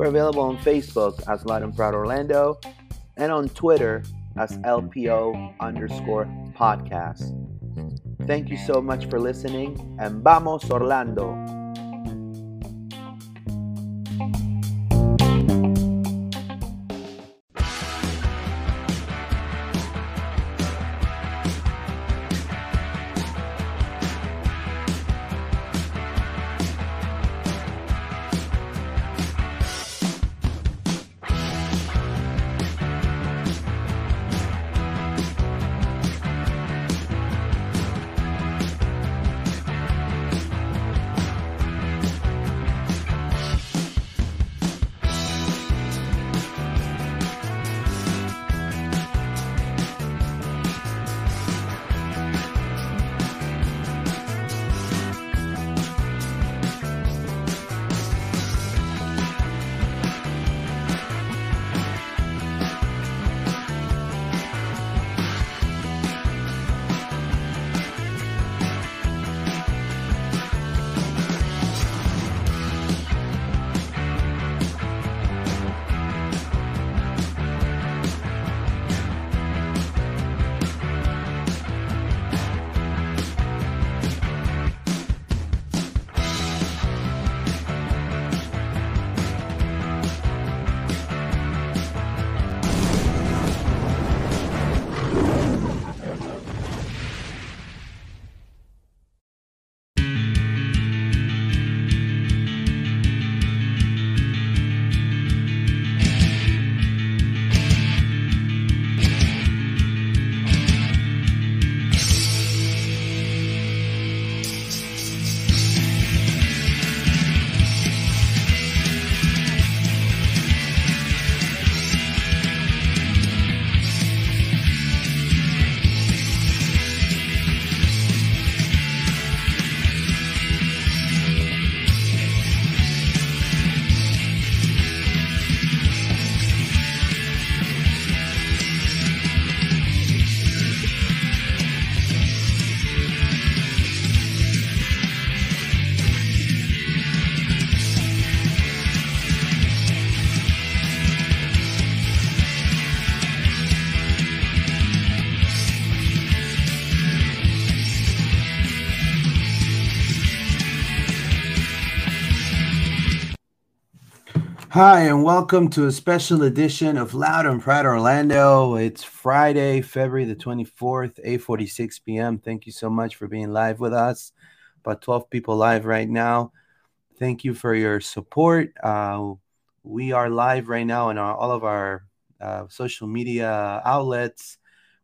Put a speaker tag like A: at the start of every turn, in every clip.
A: We're available on Facebook as Loud and Proud Orlando and on Twitter as LPO underscore podcast. Thank you so much for listening and vamos Orlando! Hi, and welcome to a special edition of Loud and Proud Orlando. It's Friday, February the 24th, 8.46 p.m. Thank you so much for being live with us. About 12 people live right now. Thank you for your support. Uh, we are live right now on our, all of our uh, social media outlets.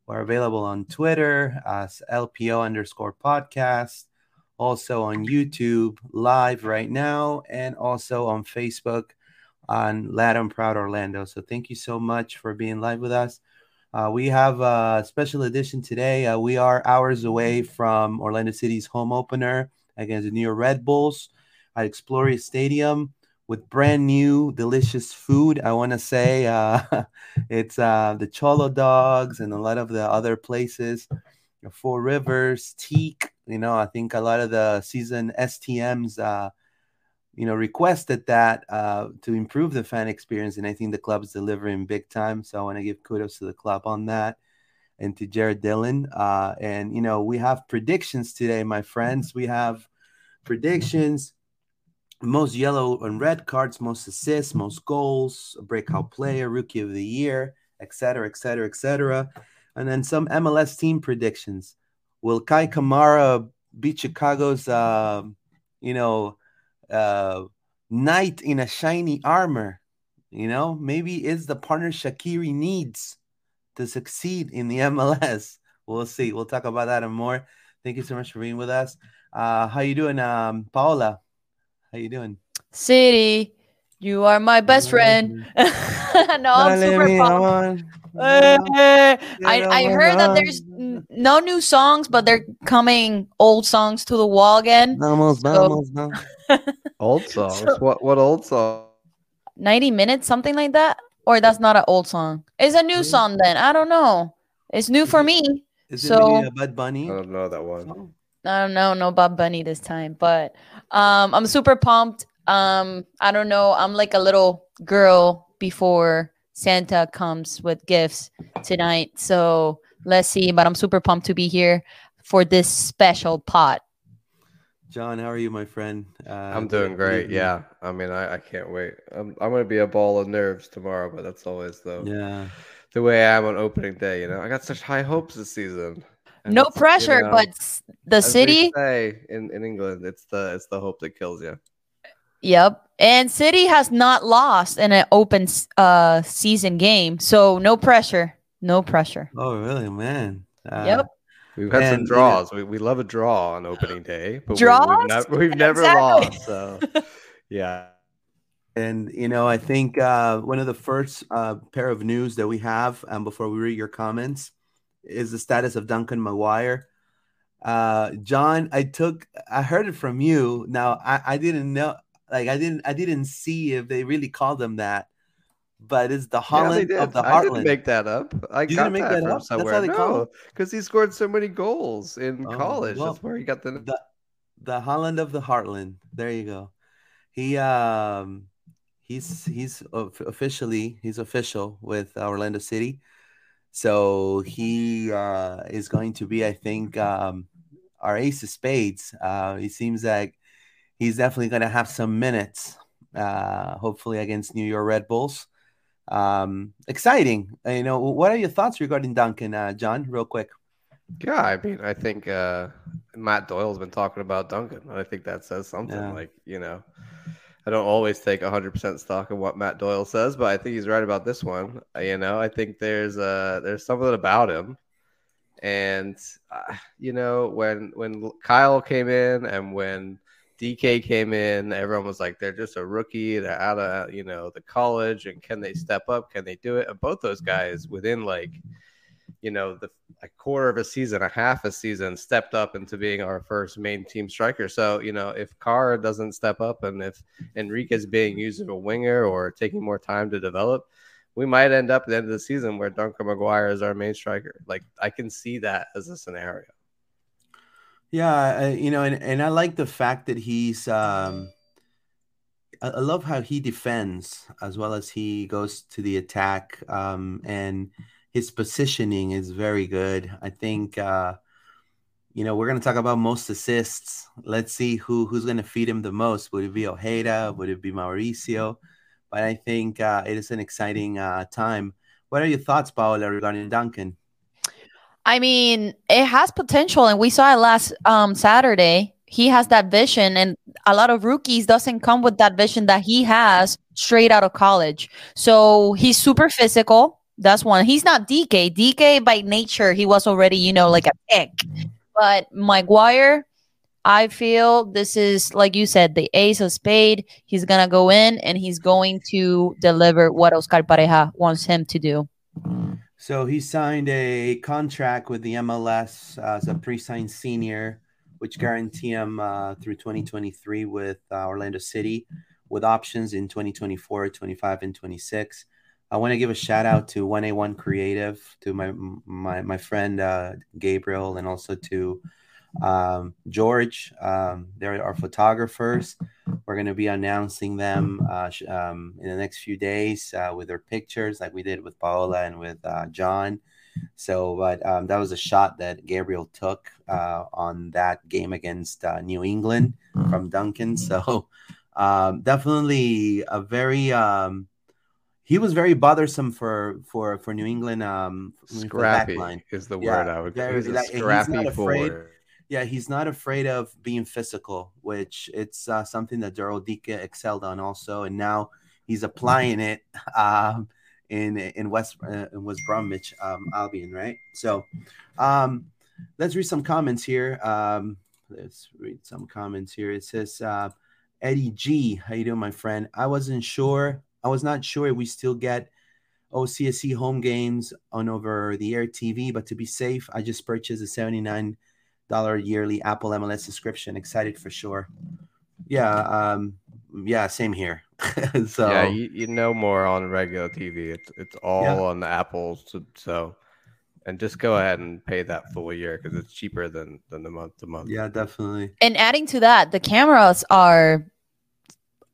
A: We're available on Twitter as LPO underscore podcast, also on YouTube live right now, and also on Facebook on and Proud Orlando. So thank you so much for being live with us. Uh, we have a special edition today. Uh, we are hours away from Orlando City's home opener against the New York Red Bulls at Exploria Stadium with brand new delicious food. I want to say uh, it's uh, the Cholo Dogs and a lot of the other places, Four Rivers, Teak. You know, I think a lot of the season STMs uh, you know, requested that uh, to improve the fan experience, and I think the club is delivering big time. So I want to give kudos to the club on that, and to Jarrod Dillon. Uh, and you know, we have predictions today, my friends. We have predictions: most yellow and red cards, most assists, most goals, breakout player, rookie of the year, etc., etc., etc. And then some MLS team predictions. Will Kei Kamara beat Chicago's, uh, you know? Uh, knight in a shiny armor. You know, maybe it's the partner Shaqiri needs to succeed in the MLS. We'll see. We'll talk about that and more. Thank you so much for being with us. Uh, how you doing, um, Paola? How you doing?
B: City. You are my best friend. no, I'm super pumped. Uh, I, I heard that there's no new songs, but they're coming old songs to the wall again.
A: Vamos, so. vamos,
C: old songs. So, what what old song?
B: 90 minutes, something like that? Or that's not an old song. It's a new song then. I don't know. It's new for me.
A: Is
B: so,
A: it Bad Bunny?
C: I don't know that one.
B: I don't know, no Bob Bunny this time, but um, I'm super pumped. Um, I don't know. I'm like a little girl before Santa comes with gifts tonight. So let's see. But I'm super pumped to be here for this special pot.
A: John, how are you, my friend?
C: Uh, I'm doing great. Yeah, I mean, I, I can't wait. I'm I'm gonna be a ball of nerves tomorrow, but that's always the
A: yeah
C: the way I am on opening day. You know, I got such high hopes this season.
B: And no pressure, you know, but the city
C: say in, in England, it's the it's the hope that kills you.
B: Yep. And City has not lost in an open uh season game. So no pressure. No pressure.
A: Oh really, man.
B: Uh, yep.
C: We've had and, some draws. You know, we, we love a draw on opening day,
B: but draws?
C: We, have we've never exactly. lost. So yeah.
A: And you know, I think uh, one of the first uh, pair of news that we have, um, before we read your comments, is the status of Duncan McGuire. Uh, John, I took, I heard it from you. Now, I, I didn't know, like, I didn't, I didn't see if they really called them that, but it's the Haaland yeah, of the Heartland. I
C: didn't make that up. I you got that, that from up? somewhere. no, because he scored so many goals in oh, college. Well, That's where he got the...
A: the the Haaland of the Heartland. There you go. He um he's he's officially he's official with Orlando City. So he uh, is going to be, I think, um, our ace of spades. Uh, he seems like he's definitely going to have some minutes, uh, hopefully against New York Red Bulls. Um, exciting. You know, what are your thoughts regarding Duncan, uh, John? Real quick.
C: Yeah, I mean, I think uh, Matt Doyle's been talking about Duncan. I think that says something. Yeah. Like, you know, I don't always take 100% stock of what Matt Doyle says, but I think he's right about this one. Uh, you know, I think there's uh there's something about him. And uh, you know, when when Kyle came in and when DK came in, everyone was like, they're just a rookie. They're out of, you know, the college and can they step up? Can they do it? And both those guys within like you know, the a quarter of a season, a half a season, stepped up into being our first main team striker. So, you know, if Carr doesn't step up and if Enrique's being used as a winger or taking more time to develop, we might end up at the end of the season where Duncan McGuire is our main striker. Like I can see that as a scenario.
A: Yeah, you know, and, and I like the fact that he's um I love how he defends as well as he goes to the attack. Um and his positioning is very good. I think uh, you know we're going to talk about most assists. Let's see who who's going to feed him the most. Would it be Ojeda? Would it be Mauricio? But I think uh, it is an exciting uh, time. What are your thoughts, Paola, regarding Duncan?
B: I mean, it has potential, and we saw it last um, Saturday. He has that vision, and a lot of rookies doesn't come with that vision that he has straight out of college. So he's super physical. That's one. He's not DK. DK by nature, he was already, you know, like a pick. But McGuire, I feel this is like you said, the ace of spade. He's gonna go in and he's going to deliver what Oscar Pareja wants him to do.
A: So he signed a contract with the MLS as a pre-signed senior, which guarantee him uh, through 2023 with uh, Orlando City, with options in 2024, 25, and 26. I want to give a shout out to 1A1 Creative, to my my my friend uh, Gabriel, and also to um, George. Um, they're our photographers. We're going to be announcing them uh, um, in the next few days uh, with their pictures, like we did with Paola and with uh, John. So, but um, that was a shot that Gabriel took uh, on that game against uh, New England from Duncan. So, um, definitely a very um, he was very bothersome for for for New England. Um,
C: scrappy is the word I would. Very, he's, like, scrappy he's not afraid.
A: Yeah, he's not afraid of being physical, which it's uh, something that Daryl Dike excelled on also, and now he's applying it um, in in West uh, in West Bromwich um, Albion, right? So, um, let's read some comments here. Um, let's read some comments here. It says. Uh, Eddie G. How you doing, my friend? I wasn't sure. I was not sure we still get OCSC home games on over the air TV, but to be safe, I just purchased a $79 yearly Apple MLS subscription. Excited for sure. Yeah, um, yeah, same here. so
C: yeah, you, you know more on regular TV. It's it's all yeah. on the Apple. So, so, and just go ahead and pay that full year because it's cheaper than than the month to month.
A: Yeah, definitely.
B: And adding to that, the cameras are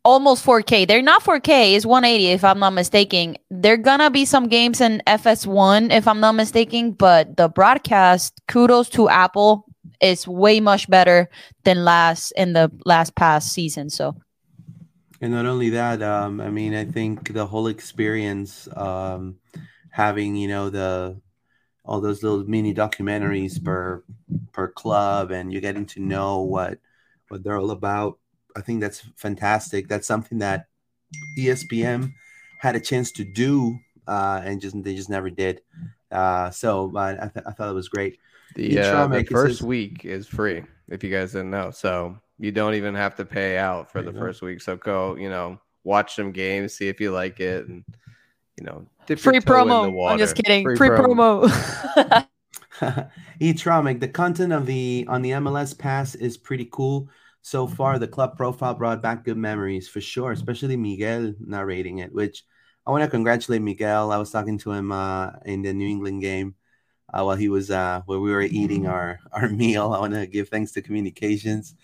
B: almost 4K. They're not 4K, it's 180 if I'm not mistaken. There gonna be some games in FS1 if I'm not mistaken, but the broadcast, kudos to Apple, is way much better than last in the last past season. So
A: and not only that, um, I mean, I think the whole experience, um, having you know the all those little mini documentaries per per club, and you're getting to know what what they're all about I think that's fantastic. That's something that ESPN had a chance to do, uh, and just they just never did. Uh, so I, th- I thought it was great.
C: The, uh, the first says, week is free if you guys didn't know. So you don't even have to pay out for the first week. So go, you know, watch some games, see if you like it, and you know,
B: free promo. I'm just kidding. Free, free promo.
A: promo. e the content of the on the MLS pass is pretty cool so far the club profile brought back good memories for sure, especially Miguel narrating it, which I want to congratulate Miguel. I was talking to him uh, in the New England game uh, while he was uh, while we were eating our our meal. I want to give thanks to communications.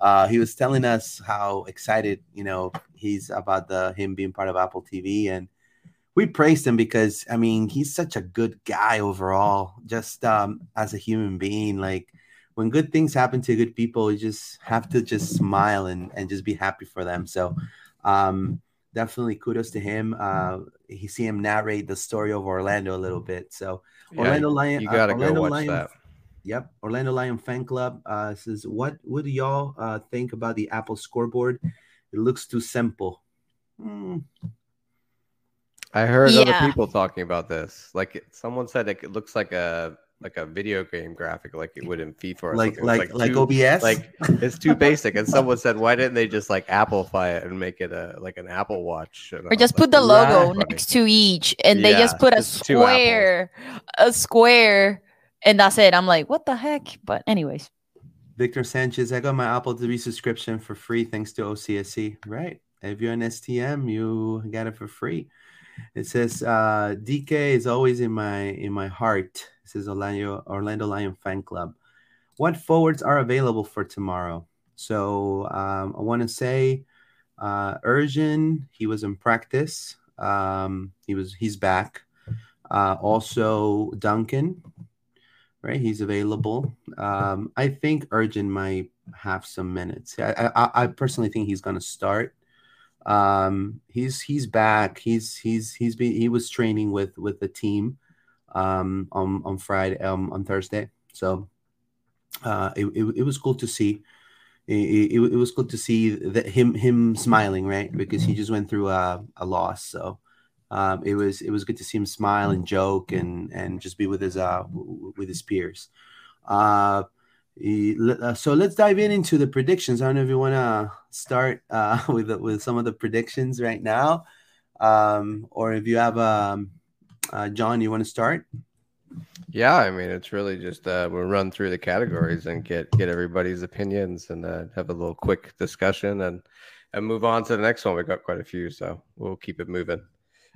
A: Uh, he was telling us how excited you know he's about the him being part of Apple TV, and we praised him because I mean he's such a good guy overall, just um, as a human being, like when good things happen to good people, you just have to just smile and, and just be happy for them. So um, definitely kudos to him. Uh, he see him narrate the story of Orlando a little bit. So Orlando Lion,
C: you gotta uh, go watch Lion, that.
A: Yep, Orlando Lion fan club uh, says, "What would y'all uh, think about the Apple scoreboard? It looks too simple." Mm.
C: I heard yeah. other people talking about this. Like someone said, it looks like a like a video game graphic like it would in FIFA or
A: like
C: like
A: like, like too, OBS.
C: Like it's too basic. And someone said, why didn't they just like amplify it and make it a like an Apple Watch?
B: or just put the logo next to each, and yeah, they just put a square, a square, and that's it. I'm like, what the heck? But anyways.
A: Victor Sanchez, I got my Apple TV subscription for free thanks to OCSC. Right. If you're an STM, you got it for free. It says uh, DK is always in my in my heart says Orlando, Orlando Lion Fan Club. What forwards are available for tomorrow? So um, I want to say uh, Ercan, he was in practice. Um, he was he's back. Uh, also Duncan, right? He's available. Um, I think Ercan might have some minutes. I, I, I personally think he's going to start. Um, he's he's back. He's he's he's been he was training with with the team um, on on Friday um, on Thursday. So uh, it, it, it was cool to see. It, it, it, was good to see that him him smiling right because he just went through a, a loss. So um, it was it was good to see him smile and joke and and just be with his uh with his peers. Uh, uh so let's dive in into the predictions. I don't know if you want to start uh, with with some of the predictions right now, um, or if you have um, uh, John, you want to start?
C: Yeah, I mean, it's really just uh, we'll run through the categories and get get everybody's opinions and uh, have a little quick discussion and and move on to the next one. We got quite a few, so we'll keep it moving.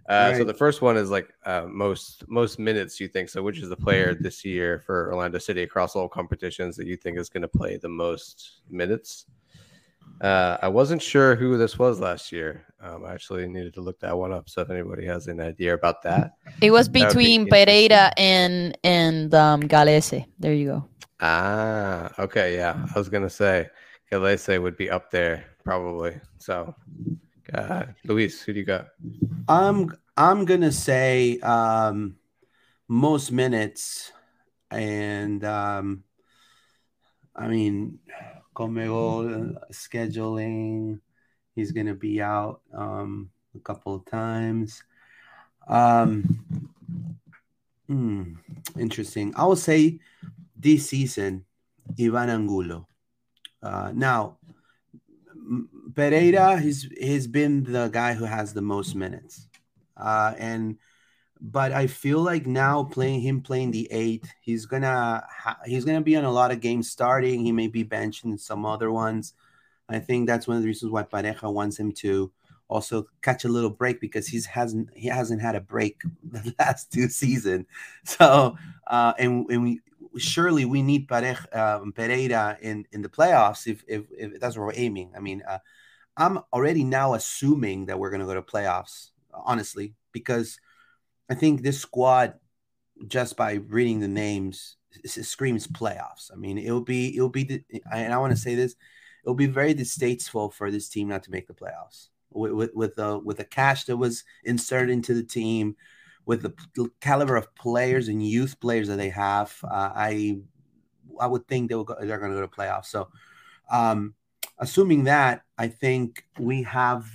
C: Uh, right. So the first one is like uh, most most minutes you think. So which is the player this year for Orlando City across all competitions that you think is going to play the most minutes? Uh, I wasn't sure who this was last year. Um, I actually needed to look that one up. So if anybody has an idea about that,
B: it was between Pereira and and um, Gallese. There you go.
C: Ah, okay, yeah. I was gonna say Gallese would be up there probably. So, uh, Luis, who do you got?
A: I'm I'm gonna say um, most minutes, and um, I mean Comego scheduling. He's going to be out um, a couple of times. Um, hmm, interesting. I will say this season, Ivan Angulo. Uh, now, Pereira, he's he's been the guy who has the most minutes, uh, and but I feel like now playing him playing the eight, he's gonna ha- he's gonna be on a lot of games starting. He may be benched in some other ones. I think that's one of the reasons why Pareja wants him to also catch a little break because he's hasn't he hasn't had a break the last two seasons. So uh, and and we surely we need Pareja, um, Pereira in in the playoffs if if, if that's what we're aiming. I mean, uh, I'm already now assuming that we're gonna go to playoffs, honestly, because I think this squad, just by reading the names, screams playoffs. I mean, it'll be it'll be, and I want to say this, it'll be very distasteful for this team not to make the playoffs with with with the with the cash that was inserted into the team, with the caliber of players and youth players that they have. Uh, I I would think they will go, they're going to go to playoffs. So, um, assuming that, I think we have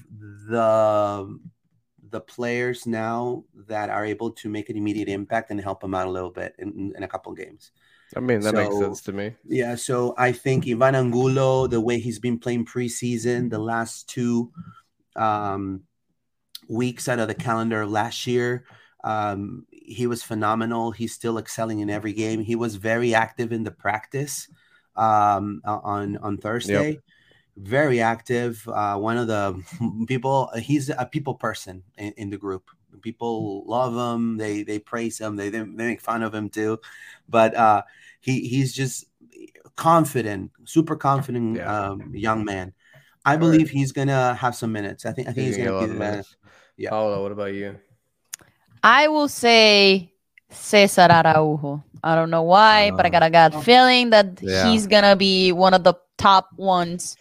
A: the the players now that are able to make an immediate impact and help them out a little bit in, in a couple games.
C: I mean, that so, makes sense to me.
A: Yeah. So I think Ivan Angulo, the way he's been playing preseason, the last two um, weeks out of the calendar last year, um, he was phenomenal. He's still excelling in every game. He was very active in the practice um, on on Thursday. Yep very active. Uh, one of the people, he's a people person in, in, the group. People love him. They they praise him. They they make fun of him too, but uh, he he's just confident, super confident yeah. um, young man. I All believe right. he's gonna have some minutes. I think I think he's, he's gonna, gonna be the man.
C: Yeah. Paula, what about you?
B: I will say Cesar Araujo. I don't know why, uh, but I got a gut oh. feeling that yeah. he's gonna be one of the top ones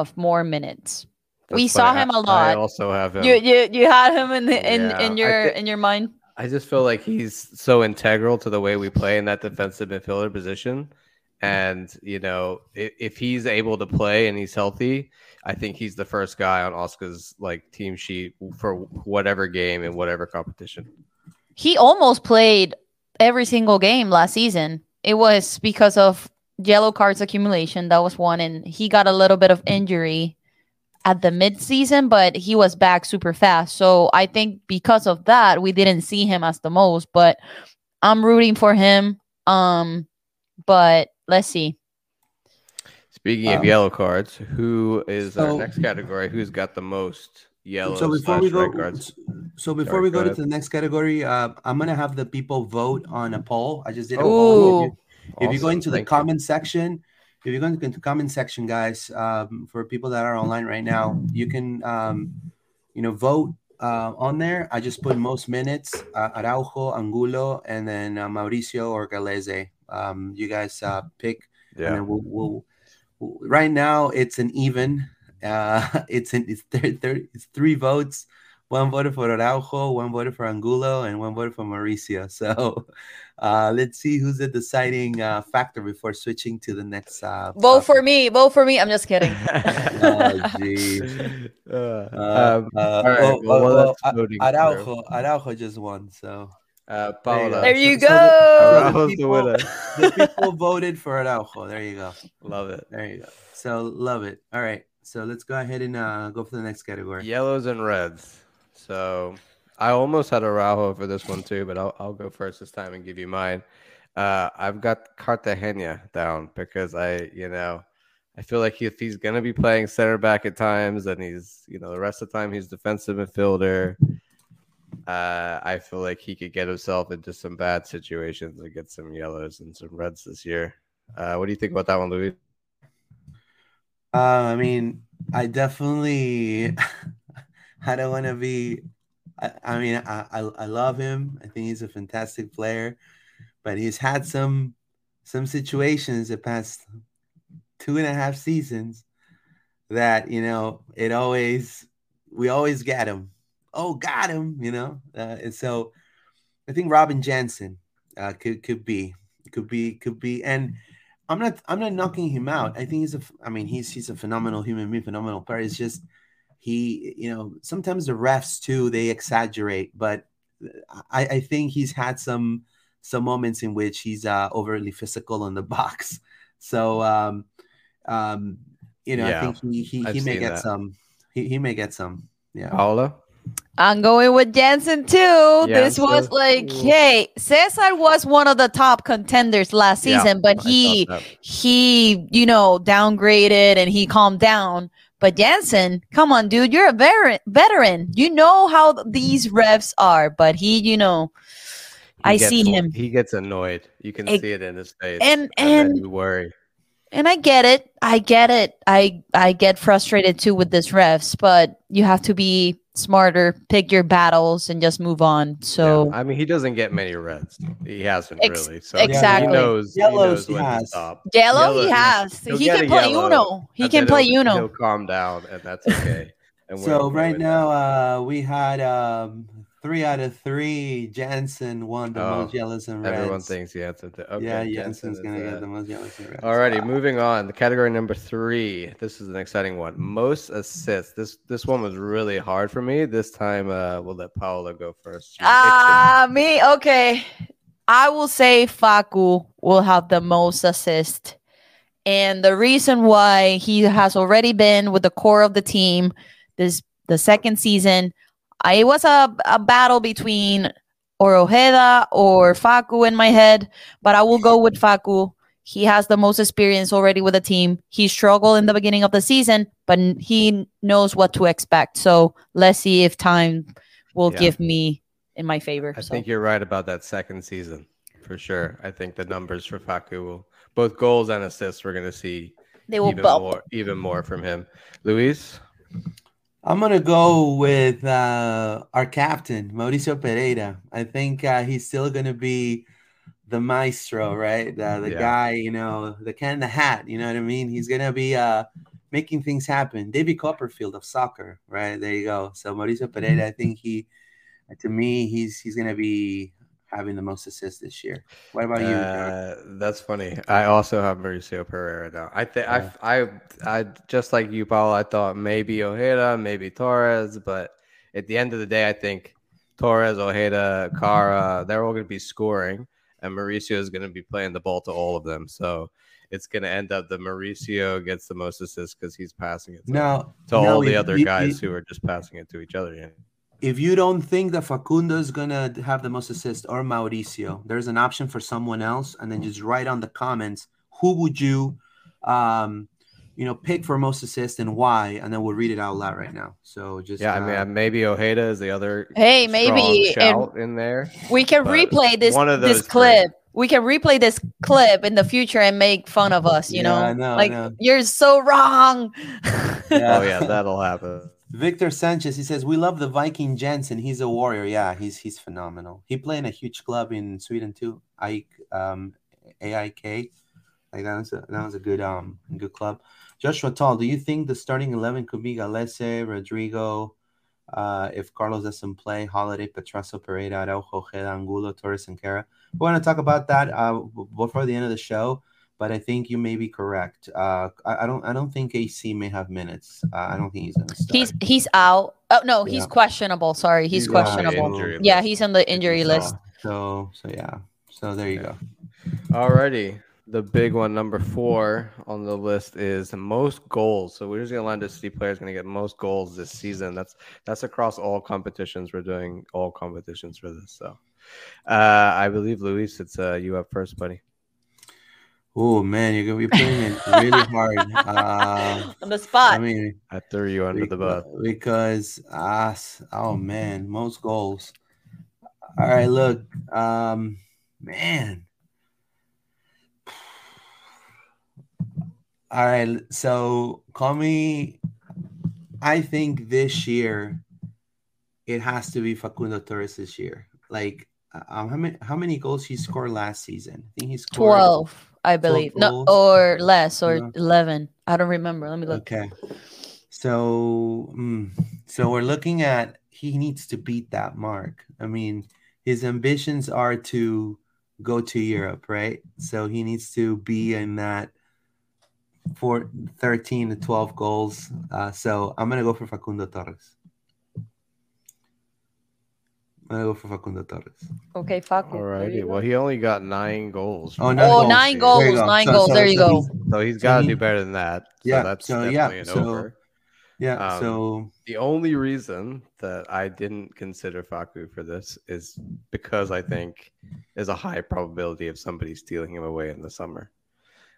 B: of more minutes. That's we saw him a lot. I
C: also have him.
B: You you, you had him in the, in yeah, in your th- in your mind.
C: I just feel like he's so integral to the way we play in that defensive midfielder position. And you know, if, if he's able to play and he's healthy, I think he's the first guy on Oscar's like team sheet for whatever game and whatever competition.
B: He almost played every single game last season. It was because of yellow cards accumulation. That was one, and he got a little bit of injury at the mid-season, but he was back super fast. So I think because of that, we didn't see him as the most. But I'm rooting for him. Um, but let's see.
C: Speaking um, of yellow cards, who is so, our next category? Who's got the most yellow?
A: So before we go, cards? so before Sorry, we go, go to the next category, uh, I'm gonna have the people vote on a poll. I just did a poll. Awesome. If you go into the Thank comment you. section, if you're going to the comment section, guys, um, for people that are online right now, you can, um, you know, vote uh, on there. I just put most minutes, uh, Araujo, Angulo, and then uh, Mauricio or Gallese. Um, you guys uh, pick.
C: Yeah.
A: We'll, we'll, we'll, right now, it's an even. Uh, it's an, it's, th- th- it's three votes. One voted for Araujo, one voted for Angulo, and one voted for Mauricio. So uh, let's see who's the deciding uh, factor before switching to the next. Uh,
B: Vote topic. for me. Vote for me. I'm just kidding.
A: oh, gee. Um, right, oh, well, oh, Araujo, Araujo just won. So.
C: Uh, Paula.
B: There you so, go.
A: So the, people, the, the people voted for Araujo. There you go.
C: Love it.
A: There you go. So love it. All right. So let's go ahead and uh, go for the next category.
C: Yellows and reds. So I almost had Araujo for this one too, but I'll, I'll go first this time and give you mine. Uh, I've got Cartagena down because I, you know, I feel like if he's going to be playing center back at times and he's, you know, the rest of the time he's defensive midfielder, uh, I feel like he could get himself into some bad situations and get some yellows and some reds this year. Uh, what do you think about that one, Luis?
A: Uh, I mean, I definitely, I don't want to be I, I mean, I, I, I love him. I think he's a fantastic player, but he's had some some situations the past two and a half seasons that you know it always we always get him. Oh, got him, you know. Uh, and so I think Robin Jansson uh, could could be could be could be and. I'm not. I'm not knocking him out. I think he's a. I mean, he's he's a phenomenal human being, phenomenal player. It's just he you know sometimes the refs too they exaggerate but i i think he's had some some moments in which he's uh overly physical on the box so um um you know,
C: Yeah,
A: I think he he, he may get
C: that.
A: some. He, he may get some. Yeah.
C: Paola?
B: I'm going with Jansson too. this
C: Jansson.
B: was like,
C: Ooh.
B: hey, Cesar was one of the top contenders last
C: Yeah,
B: season, but
C: I
B: he he, you know, downgraded and he calmed down. But Jansson, come on, dude, you're a veteran. Veteran, you know how these refs are. But he, you know,
C: He
B: I
C: gets
B: see him.
C: He gets annoyed. You can
B: Ex-
C: see it in his face.
B: and and
C: you worry.
B: and I get it. I get it. I I get frustrated too with this refs, but you have to be smarter, pick your battles, and just move on. So
C: Yeah, I mean, he doesn't get many reds. He hasn't
B: Ex-
C: really. So
B: exactly.
C: he knows.
A: Yellows
C: he
A: he
C: knows when
A: has.
C: to stop.
B: Yellow,
C: Yellow,
B: he has.
C: he'll
B: He
C: get
B: can play
C: yellow,
B: Uno. He can play Uno.
C: He'll calm down, and that's okay. And
A: So right
C: with
A: now, uh, we had um, three out of three. Jansson won the
C: Oh,
A: most yellows and reds.
C: everyone thinks Jansson. Did. Okay,
A: yeah, Jansson's
C: is,
A: gonna
C: uh,
A: get the most yellows and reds.
C: Alrighty, moving on. The category number three. This is an exciting one. Most assists. This this one was really hard for me. This time, uh, we'll let Paola go first. She's itching.
B: Ah, me. Okay. I will say Facu will have the most assist. And the reason why he has already been with the core of the team this the second season, I, it was a, a battle between or Ojeda or Facu in my head, but I will go with Facu. He has the most experience already with the team. He struggled in the beginning of the season, but he knows what to expect. So let's see if time will
C: Yeah.
B: give me in my favor.
C: I
B: so.
C: think you're right about that second season for sure. I think the numbers for Facu will both goals and assists. We're going to see
B: they will
C: even
B: bubble.
C: more, even more from him. Luis,
A: I'm gonna go with uh, our captain, Mauricio Pereira. I think uh, he's still gonna be the maestro, right? The, the
C: Yeah.
A: guy, you know, the can in the hat. You know what I mean? He's gonna be uh, making things happen. David Copperfield of soccer, right? There you go. So Mauricio Pereira, I think he, to me, he's he's gonna be having the most assists this year. What about you?
C: Uh, that's funny. I also have Mauricio Pereira now. I think
A: Yeah.
C: I, I, I just like you, Paul. I thought maybe Ojeda, maybe Torres, but at the end of the day, I think Torres, Ojeda, Kara, they're all going to be scoring, and Mauricio is going to be playing the ball to all of them. So it's going to end up that Mauricio gets the most assists because he's passing it to,
A: Now,
C: to all the other guys who are just passing it to each other. Yeah.
A: If you don't think that Facundo is gonna have the most assists or Mauricio, there's an option for someone else, and then just write on the comments who would you, um, you know, pick for most assists and why, and then we'll read it out loud right now. So just
C: Yeah, I mean,
A: uh,
C: uh, maybe Ojeda is the other.
B: Hey, maybe,
C: shout in there.
B: We can replay this
C: one of
B: this
C: those
B: clip. We can replay this clip in the future and make fun of us. You
A: Yeah,
B: know,
A: I know, I
B: like
A: know.
B: you're so wrong.
A: Yeah.
C: Oh yeah, that'll happen.
A: Victor Sanchez, he says we love the Viking Jansson. He's a warrior. Yeah, he's he's phenomenal. He played in a huge club in Sweden too. Ike, um, AIK. Like that was a that was a good um good club. Joshua Tall, do you think the starting eleven could be Gallese, Rodrigo? Uh, if Carlos doesn't play, Halliday, Petrasso, Pereira, Araujo, Ojeda, Angulo, Torres, and Kara. We're going to talk about that uh, before the end of the show. But I think you may be correct. Uh, I, I don't. I don't think AC may have minutes. Uh, I don't think he's going to start.
B: he's he's out. Oh no, he's
A: Yeah.
B: questionable. Sorry, he's,
A: He's
B: questionable. Yeah,
C: list.
B: he's on the injury
A: So-
B: list.
A: So so yeah. So there you go.
C: Alrighty. The big one, number four on the list is most goals. So we're just gonna let the city players gonna get most goals this season. That's that's across all competitions. We're doing all competitions for this. So uh I believe Luis, it's uh you up first, buddy.
A: Oh man, you're gonna be putting it really hard. Uh,
B: On the spot.
A: I mean,
C: I threw you under the bus.
A: because ah, s- oh man, most goals. All right, look, um, man. All right, so call me. I think this year it has to be Facundo Torres this year. Like, um, how many how many goals he scored last season? I think he scored
B: Twelve, I believe. No, or less, or eleven. I don't remember. Let me look.
A: Okay. So, mm, so we're looking at he needs to beat that mark. I mean, his ambitions are to go to Europe, right? So he needs to be in that for 13 to 12 goals. Uh, so I'm gonna go for Facundo Torres. I go for Facundo Torres.
B: Okay, Facu.
C: All righty. Well, he only got nine goals.
A: Oh,
C: from
A: nine
B: Oh,
A: goals.
B: nine goals,
A: you go.
B: nine
A: So-
B: goals.
A: so-
B: there you
A: so
B: go.
A: he's-
C: So he's got to do better than that. So
A: Yeah,
C: that's
A: so,
C: definitely
A: yeah,
C: an
A: so-
C: over.
A: Yeah.
C: Um,
A: so
C: The only reason that I didn't consider Facu for this is because I think there's a high probability of somebody stealing him away in the summer,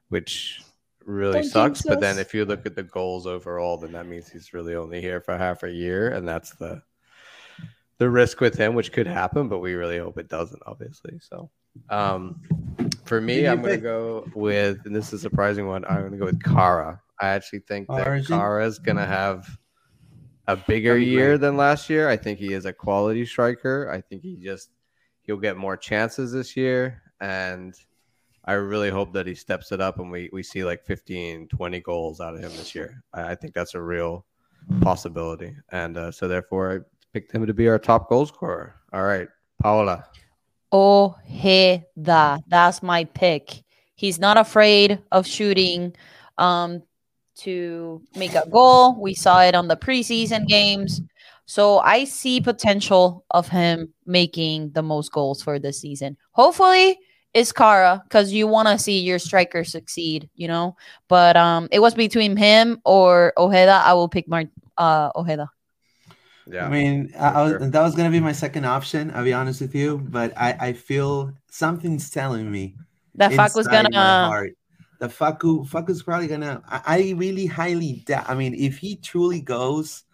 C: which really sucks. But then if you look at the goals overall, then that means he's really only here for half a year, and that's the the risk with him, which could happen, but we really hope it doesn't, obviously. So, um, for me, I'm going to go with, and this is a surprising one. I'm going to go with Kara. I actually think that
A: Origin?
C: Kara is going to have a bigger year than last year. I think he is a quality striker. I think he just he'll get more chances this year, and I really hope that he steps it up and we we see like 15, 20 goals out of him this year. I, I think that's a real possibility, and uh, so therefore I picked him to be our top goal scorer. All right, Paola.
B: Ojeda. That's my pick. He's not afraid of shooting um, to make a goal. We saw it on the preseason games. So I see potential of him making the most goals for this season. Hopefully it's Kara because you want to see your striker succeed, you know. But um, it was between him or Ojeda. I will pick Mar- uh, Ojeda.
C: Yeah,
A: I mean, I,
C: for
A: I was,
C: sure.
A: that was gonna be my second option. I'll be honest with you, but I, I feel something's telling me
B: That fuck was gonna.
A: my heart. The Facu Facu's probably gonna. I, I really highly doubt. I mean, if he truly goes,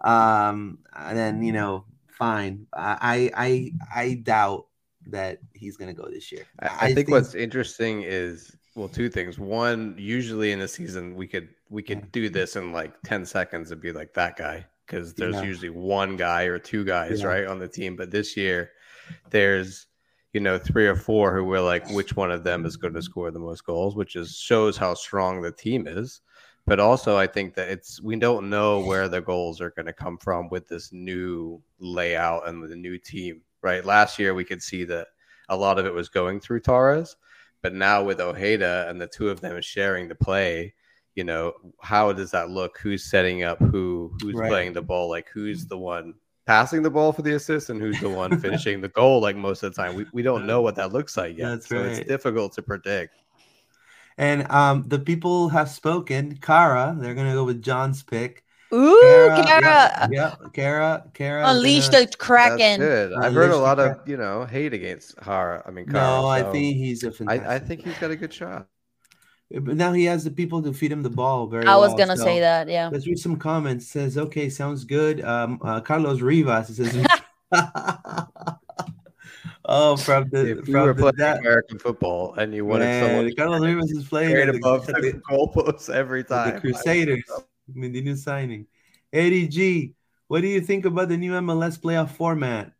A: um, then you know, fine. I I I doubt that he's gonna go this year.
C: I, I think, what's interesting is well, two things. One, usually in a season, we could we could do this in like ten seconds and be like that guy because there's
A: Yeah.
C: usually one guy or two guys
A: Yeah.
C: right on the team. But this year, there's you know three or four who we're like, which one of them is going to score the most goals, which is shows how strong the team is. But also, I think that it's we don't know where the goals are going to come from with this new layout and with the new team. Right, last year we could see that a lot of it was going through Torres, but now with Ojeda and the two of them sharing the play, you know, how does that look? Who's setting up who? Who's
A: Right.
C: playing the ball? Like who's the one passing the ball for the assist and who's the one finishing the goal? Like most of the time, we, we don't know what that looks like yet.
A: That's
C: so
A: right.
C: it's difficult to predict.
A: And um, the people have spoken. Kara, they're gonna go with John's pick.
B: Ooh,
A: Kara,
B: Kara.
A: yeah, yeah, Kara, Kara.
B: Unleash
A: gonna-
B: the Kraken.
C: That's good. I've heard a lot of you know hate against Hara. I mean, Kara,
A: No, I think he's a fantastic.
C: I, I think he's got a good shot.
A: But now he has the people to feed him the ball very
B: I was
A: well,
B: gonna
A: so
B: say that. Yeah.
A: Let's read some comments. says, okay, sounds good. Um, uh, Carlos Rivas says, oh, from the
C: If we
A: from
C: were
A: the
C: playing
A: that,
C: American football and you wanted
A: man,
C: someone
A: Carlos Rivas is playing
C: straight
A: at the,
C: above the
A: the,
C: goalposts every time,
A: the Crusaders. I mean, the new signing. Eddie G, what do you think about the new MLS playoff format?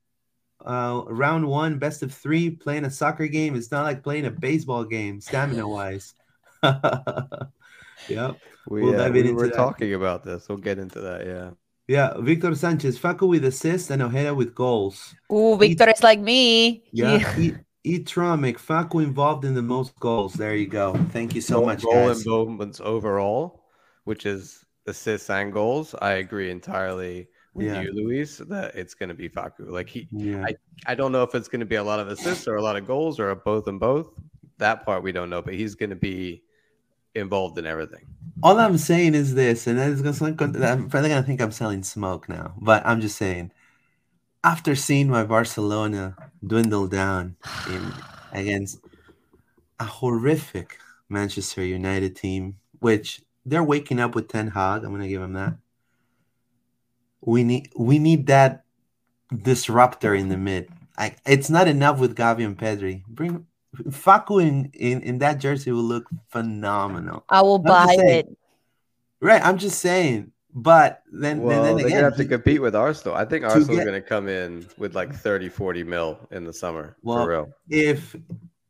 A: Uh, round one, best of three, playing a soccer game. It's not like playing a baseball game, stamina wise. yep.
C: We,
A: We'll
C: uh, we were
A: that.
C: talking about this. We'll get into that. Yeah.
A: Yeah, Victor Sanchez, Facu with assists and Ojeda with goals.
B: Oh, Victor is like me.
A: Yeah, E- Etromic, Facu involved in the most goals. There you go. Thank you so
C: Goal-
A: much,
C: goal
A: guys.
C: and moments overall, which is assists and goals. I agree entirely with
A: Yeah.
C: you, Luis, that it's going to be Facu. Like he,
A: Yeah,
C: I don't know if it's going to be a lot of assists or a lot of goals or both and both. That part we don't know, but he's going to be involved in everything.
A: all I'm saying is this, and it's gonna sound, con- I'm probably gonna think I'm selling smoke now, but I'm just saying. After seeing my Barcelona dwindle down in against a horrific Manchester United team, which they're waking up with Ten Hag, I'm gonna give them that. We need we need that disruptor in the mid. I, it's not enough with Gavi and Pedri. Bring Facu in, in, in that jersey will look phenomenal.
B: I will
A: I'm
B: buy
A: saying.
B: it.
A: Right, I'm just saying. But then,
C: Well,
A: then, then
C: they're
A: again,
C: gonna have to compete with Arsenal. I think Arsenal's
A: get-
C: gonna come in with like 30, 40 mil in the summer
A: Well,
C: for real.
A: if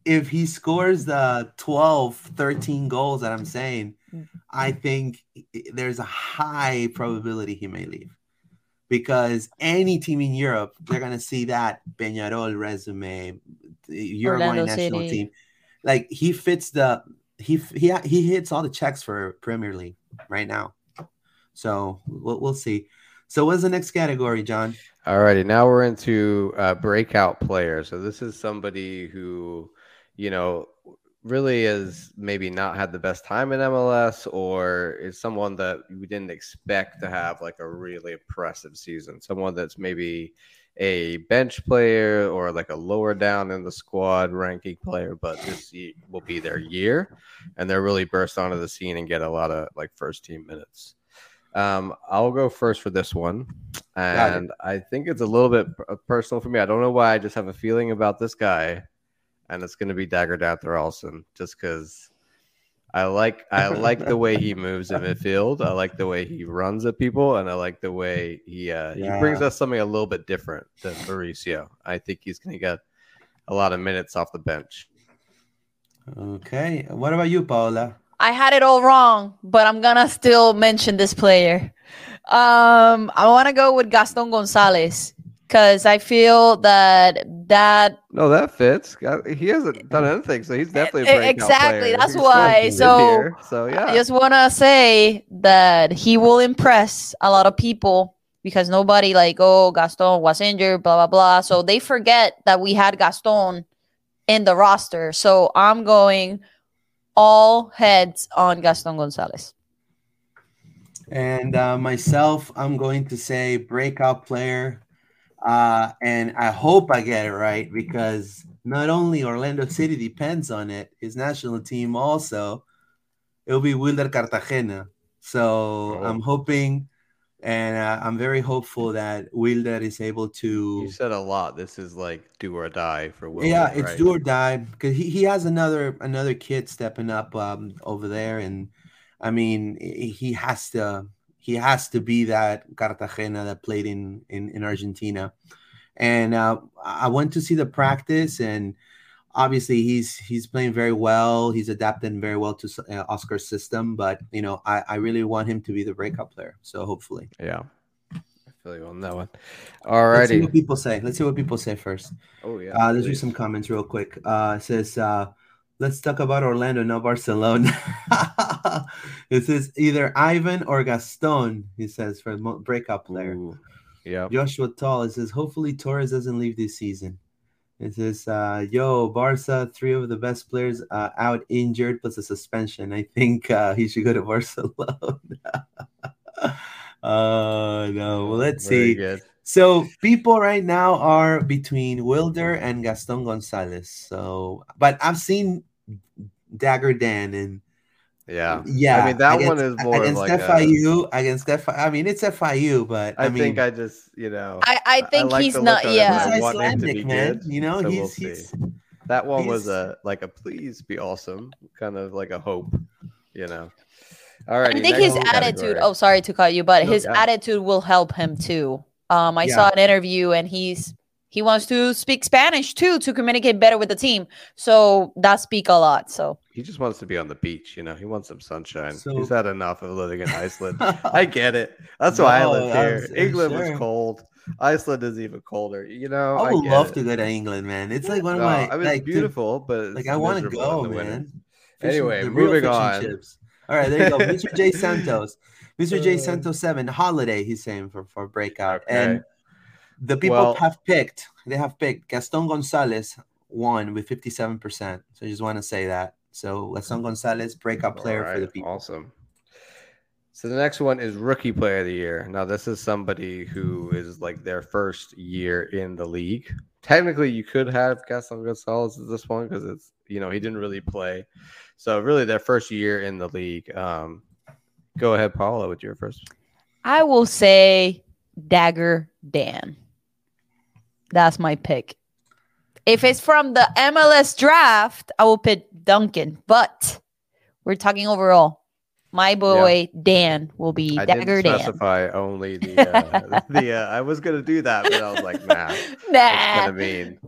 A: if he scores the 12, 13 goals that I'm saying, mm-hmm. I think there's a high probability he may leave. Because any team in Europe, they're gonna see that Peñarol resume, the Uruguay
B: Orlando
A: national
B: City.
A: team. Like he fits the he he he hits all the checks for Premier League right now. So we'll, we'll see. So what's the next category, John?
C: All righty, now we're into uh, breakout player. So this is somebody who, you know, really is maybe not had the best time in MLS or is someone that we didn't expect to have like a really impressive season. Someone that's maybe a bench player or like a lower down in the squad ranking player, but this will be their year and they're really burst onto the scene and get a lot of like first team minutes. Um, I'll go first for this one, and I think it's a little bit personal for me. I don't know why. I just have a feeling about this guy, and it's going to be Dagur Dan Thórhallsson, just because I like I like the way he moves in midfield. I like the way he runs at people, and I like the way he uh, yeah. he brings us something a little bit different than Mauricio. I think he's going to get a lot of minutes off the bench.
A: Okay, what about you, Paola?
B: I had it all wrong, but I'm gonna still mention this player. Um, I want to go with Gaston Gonzalez because I feel that that
C: no, that fits. He hasn't done anything, so he's definitely a
B: exactly. That's he's why. So, so yeah, I just want to say that he will impress a lot of people because nobody like oh Gaston was injured, blah blah blah. So they forget that we had Gaston in the roster. So I'm going all heads on Gaston Gonzalez.
A: And uh, myself, I'm going to say breakout player. Uh, and I hope I get it right because not only Orlando City depends on it, his national team also, it'll be Wilder Cartagena. So oh. I'm hoping and uh, I'm very hopeful that Wilder is able to.
C: You said a lot. This is like do or die for
A: Wilder. Yeah, it's right? do or die because he, he has another another kid stepping up um, over there, and I mean he has to he has to be that Cartagena that played in in, in Argentina, and uh, I went to see the practice and obviously he's he's playing very well. He's adapting very well to uh, Oscar's system, but you know, I, I really want him to be the breakout player. So hopefully,
C: yeah. I feel you on that one. All righty.
A: Let's see what people say. Let's see what people say first.
C: Oh yeah.
A: Uh, let's do some comments real quick. Uh, it says, uh, "Let's talk about Orlando, not Barcelona." this is either Ivan or Gaston. He says for breakup player.
C: yeah.
A: Joshua Tall. It says, "Hopefully Torres doesn't leave this season." It says, uh, "Yo, Barca, three of the best players uh, out injured plus a suspension. I think uh, he should go to Barcelona." uh, no. Well, let's Very see. Good. So people right now are between Wilder and Gaston Gonzalez. So, but I've seen Dagur Dan and
C: yeah,
A: yeah.
C: I mean, that against, one is more
A: against
C: like
A: FIU. A, against FIU. I mean, it's FIU, but I,
C: I
A: mean,
C: think I just you know.
B: I, I think I like he's not. Yeah,
A: he's Icelandic man. Good, you know, so he's, we'll he's
C: that one he's, was a like a please be awesome, kind of like a hope. You know. All right.
B: I think his oh. attitude. Oh, sorry to cut you, but no, his yeah. attitude will help him too. Um, I yeah. saw an interview and he's he wants to speak Spanish too to communicate better with the team. So that speak a lot. So
C: he just wants to be on the beach, you know. He wants some sunshine. So, He's had enough of living in Iceland. I get it. That's why no, I live here. I'm, England sure. was cold. Iceland is even colder. You know,
A: I would I love it. to go to England, man. It's like one of my.
C: I
A: mean, like,
C: beautiful, but
A: like I want to go, man.
C: anyway, moving on.
A: Chips. All right, there you go, Mr. J Santos. Mr. J Santo seven holiday. He's saying for for breakout okay. and the people well, have picked, they have picked Gaston Gonzalez won with 57%. So I just want to say that. So Gaston Gonzalez, breakout player right, for the people.
C: Awesome. So the next one is rookie player of the year. Now this is somebody who is like their first year in the league. Technically, you could have Gaston Gonzalez at this one because it's you know he didn't really play. So really, their first year in the league. Um, go ahead, Paula, with your first.
B: I will say Dagur Dan. That's my pick. If it's from the MLS draft, I will pick Duncan. But we're talking overall. My boy yeah. Dan will be I Dagger
C: didn't specify Dan. only the uh, the. Uh, I was gonna do that, but I was like, nah, nah. Gonna mean.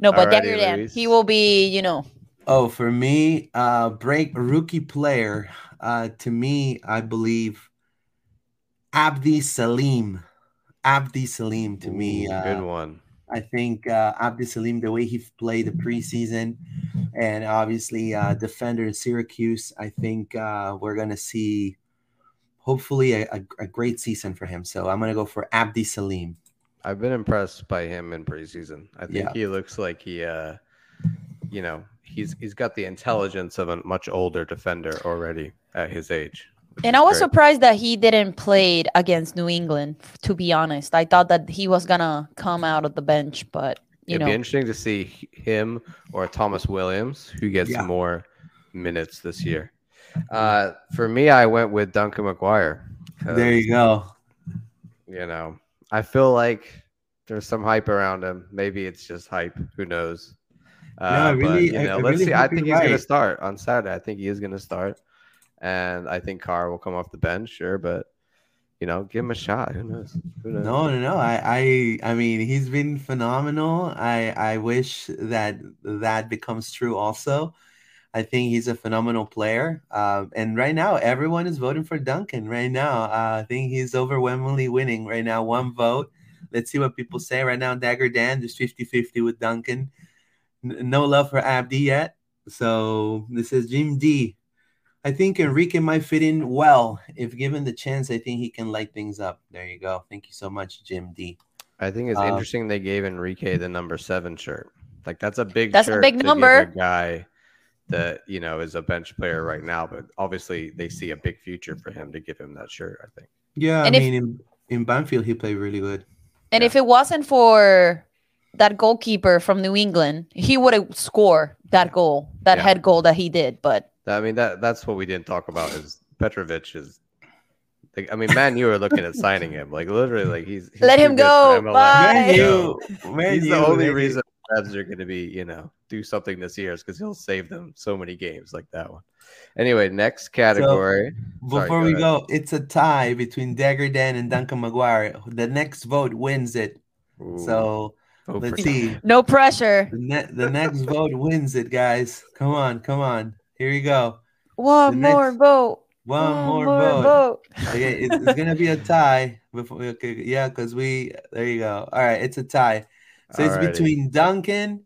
B: No, but Alrighty, Dagur Dan, Luis. he will be, you know.
A: Oh, for me, uh, break rookie player. Uh, to me, I believe Abdi Salim. Abdi Salim to me.
C: Uh, good one.
A: I think uh, Abdi Salim, the way he played the preseason, and obviously uh, defender in Syracuse, I think uh, we're gonna see hopefully a, a, a great season for him. So I'm gonna go for Abdi Salim.
C: I've been impressed by him in preseason. I think yeah. he looks like he, uh, you know, he's he's got the intelligence of a much older defender already at his age.
B: And I was great. surprised that he didn't play against New England. To be honest, I thought that he was gonna come out of the bench, but you
C: It'd
B: know,
C: be interesting to see him or Thomas Williams who gets yeah. more minutes this year. Uh, for me, I went with Duncan McGuire.
A: There you go.
C: You know, I feel like there's some hype around him. Maybe it's just hype. Who knows? Uh, no, really, but, you know, I, let's really see. I think he's right. going to start on Saturday. I think he is going to start, and I think Kara will come off the bench, sure, but you know, give him a shot. Who knows? Who knows?
A: No, no, no. I, I, I mean, he's been phenomenal. I, I wish that that becomes true also. I think he's a phenomenal player. Uh, and right now, everyone is voting for Duncan. Right now, uh, I think he's overwhelmingly winning right now. One vote. Let's see what people say right now. Dagur Dan, just 50 50 with Duncan. N- no love for Abdi yet. So this is Jim D. I think Enrique might fit in well. If given the chance, I think he can light things up. There you go. Thank you so much, Jim D.
C: I think it's uh, interesting they gave Enrique the number seven shirt. Like that's a big
B: that's a big number.
C: guy that you know is a bench player right now, but obviously they see a big future for him to give him that shirt. I think.
A: Yeah, and I if, mean, in, in Banfield he played really good.
B: And
A: yeah.
B: if it wasn't for that goalkeeper from New England, he would have scored that goal, that yeah. head goal that he did. But
C: I mean, that that's what we didn't talk about is Petrovic is. Like, I mean, man, you were looking at signing him. Like literally, like he's, he's
B: let him go. Bye.
C: Man, you, man, he's you, the only man. reason Revs are going to be, you know, do something this year is because he'll save them so many games like that one. Anyway, next category.
A: So, before Sorry, go we ahead. go, it's a tie between Dagur Dan and Duncan McGuire. The next vote wins it. Ooh. So vote let's see.
B: No pressure.
A: The, ne- the next vote wins it, guys. Come on, come on. Here you go.
B: One the more next, vote.
A: One, one more, more, vote. vote. okay, it's, it's gonna be a tie. Before, okay, yeah, because we there you go. All right, it's a tie. So Alrighty. it's between Duncan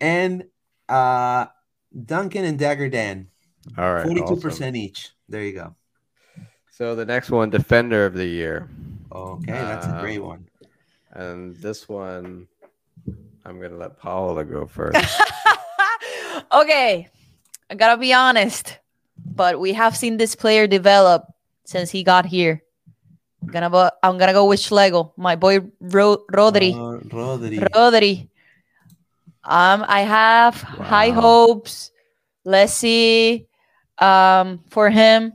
A: and uh Duncan and Dagur Dan.
C: All right.
A: 42% awesome. each. There you go.
C: So the next one, Defender of the Year.
A: Okay, that's a great um, one.
C: And this one, I'm gonna let Paola go first.
B: okay. I gotta be honest, but we have seen this player develop since he got here. I'm gonna go, I'm gonna go with Schlegel, my boy Ro- Rodri.
A: Uh, Rodri.
B: Rodri. Um, I have wow. high hopes. Let's see. Um, for him,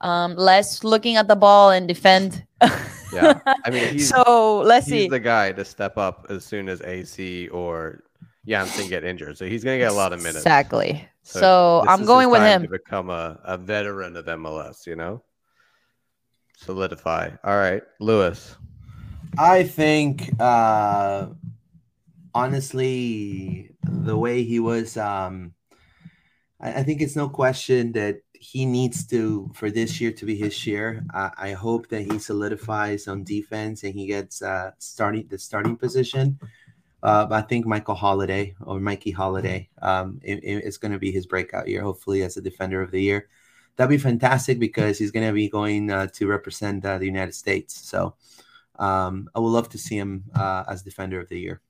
B: um, less looking at the ball and defend.
C: yeah, I mean,
B: so let's
C: he's
B: see.
C: the guy to step up as soon as AC or Jansson get injured, so he's gonna get a lot of minutes.
B: Exactly. So, so I'm going with him
C: to become a, a veteran of MLS. You know solidify. All right, Lewis.
A: I think uh honestly the way he was um I, I think it's no question that he needs to for this year to be his year. Uh, I hope that he solidifies on defense and he gets uh starting the starting position. Uh, I think Michael Halliday or Mikey Halliday um, it, it's going to be his breakout year, hopefully as a defender of the year that'd be fantastic because he's going to be going uh, to represent uh, the United States. So um, I would love to see him uh, as defender of the year.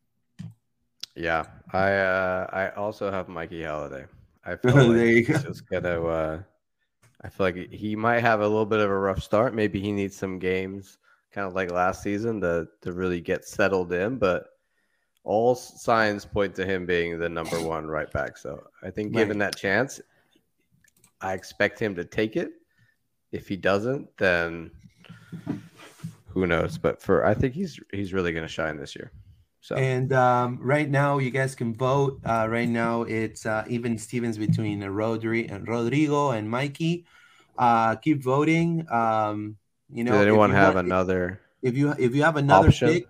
C: Yeah, I uh, I also have Mikey Halliday. I feel like he's go. just gonna. Uh, I feel like he might have a little bit of a rough start. Maybe he needs some games, kind of like last season, to to really get settled in. But all signs point to him being the number one right back. So I think, given right. that chance, I expect him to take it. If he doesn't, then who knows? But for I think he's he's really going to shine this year. So
A: and um, right now you guys can vote. Uh, right now it's uh, even Stevens between Rodri and Rodrigo and Mikey. Uh, keep voting. Um, you know,
C: Does anyone have want, another?
A: If you if you have another option? pick,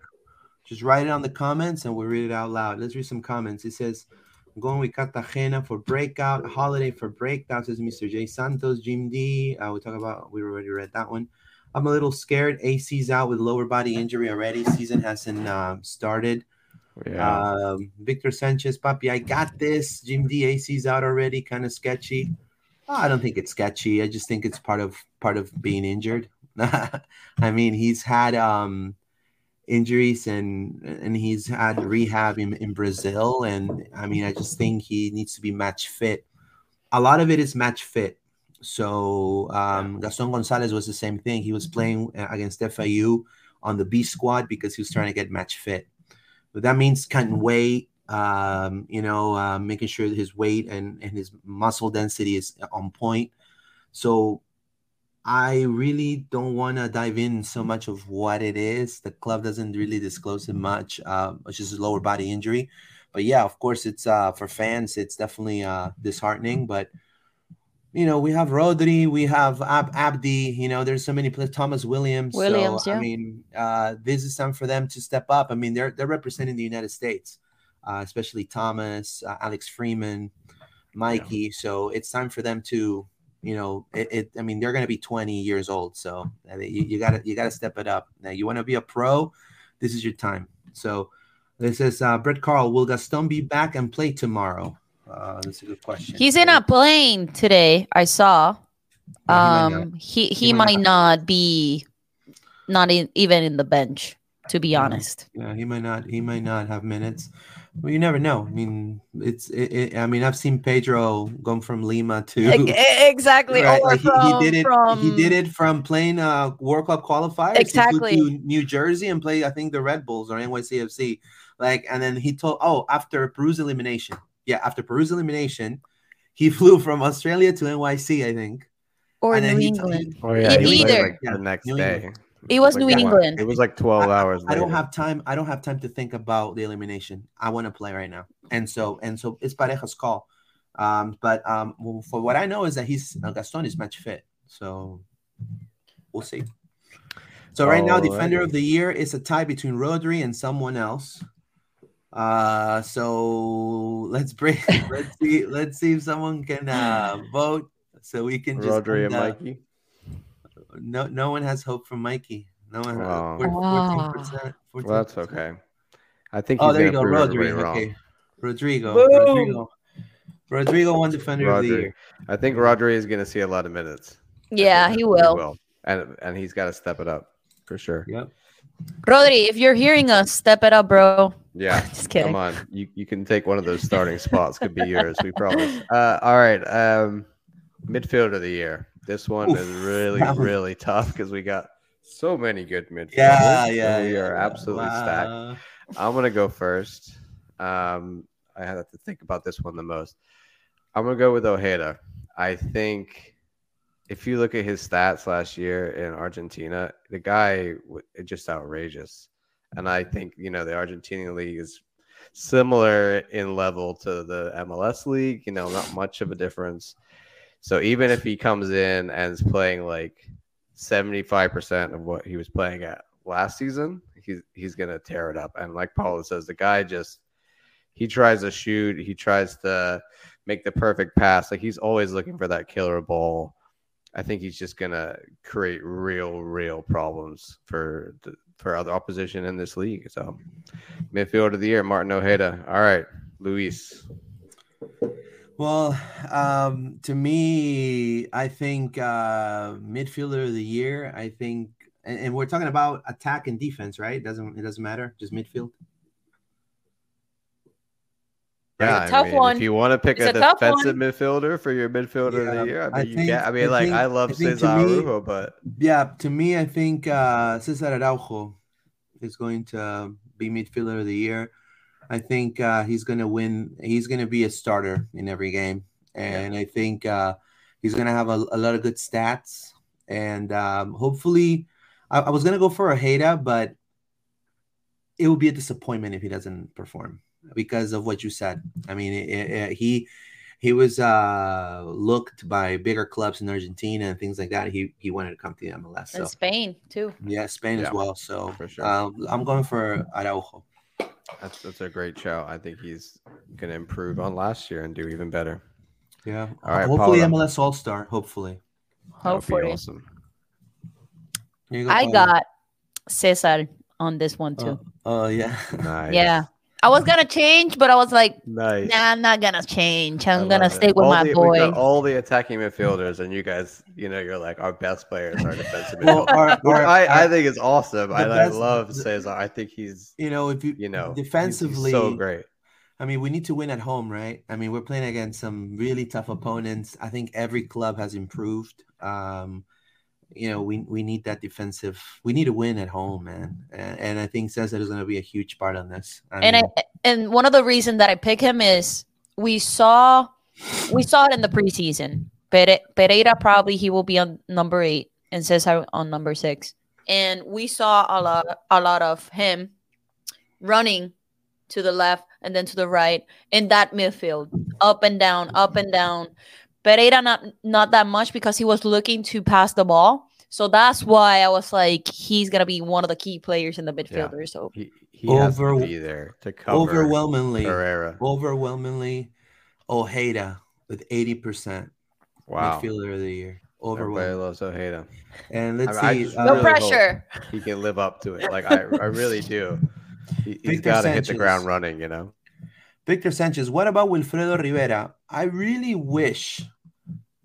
A: just write it on the comments and we'll read it out loud. Let's read some comments. It says I'm going with Cartagena for breakout. Halliday for breakout is Mr. J Santos, Jim D. Uh, we talk about we already read that one. I'm a little scared. AC's out with lower body injury already. Season hasn't uh, started. Yeah. Um, Victor Sanchez, Papi, I got this. Jim D. AC's out already. Kind of sketchy. Oh, I don't think it's sketchy. I just think it's part of part of being injured. I mean, he's had um, injuries and and he's had rehab in, in Brazil, and I mean, I just think he needs to be match fit. A lot of it is match fit. So um, Gaston Gonzalez was the same thing. He was playing against FIU on the B squad because he was trying to get match fit. But that means cutting weight, um, you know, uh, making sure that his weight and, and his muscle density is on point. So I really don't want to dive in so much of what it is. The club doesn't really disclose it much, uh, which is a lower body injury. But yeah, of course, it's uh, for fans, it's definitely uh, disheartening. But you know, we have Rodri, we have Ab- Abdi. You know, there's so many players. Thomas Williams.
B: Williams,
A: so,
B: yeah.
A: I mean, uh, this is time for them to step up. I mean, they're they're representing the United States, uh, especially Thomas, uh, Alex Freeman, Mikey. Yeah. So it's time for them to you know, it, it I mean, they're going to be 20 years old. So you, gotta, you gotta step it up. Now you want to be a pro. This is your time. So this is uh, Brett Carl. Will Gaston be back and play tomorrow? Uh, that's a good question.
B: He's in a plane today. I saw. Um, he he, he, might, might not. not be not in, even in the bench. To be honest.
A: Yeah, he might not. He might not have minutes. Well, you never know. I mean, it's. It, it, I mean, I've seen Pedro go from Lima to
B: exactly.
A: Right? Like he, from, he, did it. From... He did it from playing uh World Cup qualifiers.
B: Exactly.
A: To New Jersey and play. I think the Red Bulls or NYCFC. Like, and then he told, oh, after Peru's elimination, yeah, after Peru's elimination, he flew from Australia to NYC, I think.
B: Or New England.
C: T- oh yeah, either like the next
B: New
C: day.
B: England. It was
C: like
B: New England.
C: It was like 12
A: I,
C: hours.
A: I, I don't have time. I don't have time to think about the elimination. I want to play right now. And so and so it's Pareja's call. Um, but um, for what I know is that he's uh, Gaston is match fit. So we'll see. So right oh, now, defender right. of the year is a tie between Rodri and someone else. Uh, so let's break. let's see. Let's see if someone can uh, vote so we can just
C: Rodri and Mikey
A: no no one has hope from Mikey. No one.
C: Oh.
A: 14%, 14%.
C: Well, that's okay. I think.
A: oh, there you go, Rodrigo. Okay, Rodrigo. Boom. Rodrigo. Rodrigo won defender Rodri. of the year.
C: I think Rodri is going to see a lot of minutes.
B: Yeah, he will. he will.
C: And and he's got to step it up for sure.
A: Yep.
B: Rodri, if you're hearing us, step it up, bro.
C: Yeah,
B: just kidding.
C: Come on, you, you can take one of those starting spots. Could be yours. We promise. Uh, all right. Um, midfield of the year. This one Oof, is really, really tough because we got so many good midfielders.
A: Yeah, yeah,
C: we
A: yeah,
C: are absolutely wow. stacked. I'm gonna go first. Um, I had to think about this one the most. I'm gonna go with Ojeda. I think if you look at his stats last year in Argentina, the guy just outrageous. And I think you know the Argentinian league is similar in level to the MLS league. You know, not much of a difference. So even if he comes in and is playing like 75% of what he was playing at last season, he's he's gonna tear it up. And like Paula says, the guy just he tries to shoot, he tries to make the perfect pass. Like he's always looking for that killer ball. I think he's just gonna create real, real problems for the, for other opposition in this league. So midfield of the year, Martin Ojeda. All right, Luis.
A: Well, um, to me, I think uh, midfielder of the year. I think, and, and, we're talking about attack and defense, right? It doesn't it doesn't matter, just midfield.
C: Yeah,
B: tough
C: mean,
B: one.
C: If you want to pick
B: it's
C: a,
B: a
C: midfielder for your midfielder yeah, of the year, I mean, I think, get, I mean, I like think, I love I Cesar Araujo, but
A: yeah, to me, I think uh, Cesar Araujo is going to be midfielder of the year. I think uh, he's going to win. He's going to be a starter in every game, and yeah. I think uh, he's going to have a, a, lot of good stats. And um, hopefully, I, I was going to go for a Ojeda, but it would be a disappointment if he doesn't perform because of what you said. I mean, it, it, he he was uh, looked by bigger clubs in Argentina and things like that. He he wanted to come to the MLS.
B: So. And Spain too.
A: Yeah, Spain yeah, as well. So
C: for sure.
A: Um, I'm going for Araujo.
C: That's that's a great show. I think he's going to improve on last year and do even better.
A: Yeah. All right. Hopefully, Paula. MLS All Star. Hopefully.
B: Hopefully.
C: awesome.
B: Go, I got Cesar on this one too.
A: Oh, oh yeah.
C: nice.
B: Yeah. I was gonna change, but I was like,
C: nice.
B: nah, I'm not gonna change. I'm gonna
C: love
B: stay with
C: All
B: my
C: the- we've
B: boy.
C: got all the attacking midfielders, and you guys, you know, you're like our best players are defensive
A: Well,
C: midfielders.
A: our-
C: Which
A: our-
C: I, I think is awesome. I,
A: the
C: I love
A: the-
C: Cesar. I think he's,
A: You know, if you
C: you know, he's- he's
A: defensively,
C: so great.
A: I mean, we need to win at home, right? I mean, we're playing against some really tough opponents. I think every club has improved. Um, you know, we we need that defensive. We need to win at home, man. And, and I think Cesar is going to be a huge part on this. I
B: and I and one of the reasons that I pick him is we saw we saw it in the preseason. Pere, Pereyra probably he will be on number eight and Cesar on number six. And we saw a lot a lot of him running to the left and then to the right in that midfield, up and down, up and down. Pereyra not not that much because he was looking to pass the ball. So that's why I was like, he's gonna be one of the key players in the midfielder. So
C: He, he has
A: Over-
C: to be there to cover
A: overwhelmingly,
C: Herrera.
A: overwhelmingly, Ojeda with eighty percent
C: Wow.
A: midfielder of the year.
C: Everybody
A: Overwhelming.
C: loves Ojeda.
A: And let's
C: I- I
A: see.
C: just
A: uh,
B: no
C: really
B: pressure.
C: He can live up to it. Like I, I really do. He, he's
A: Victor
C: got to hit the ground running. You know.
A: Victor Sanchez. What about Wilfredo Rivera? I really wish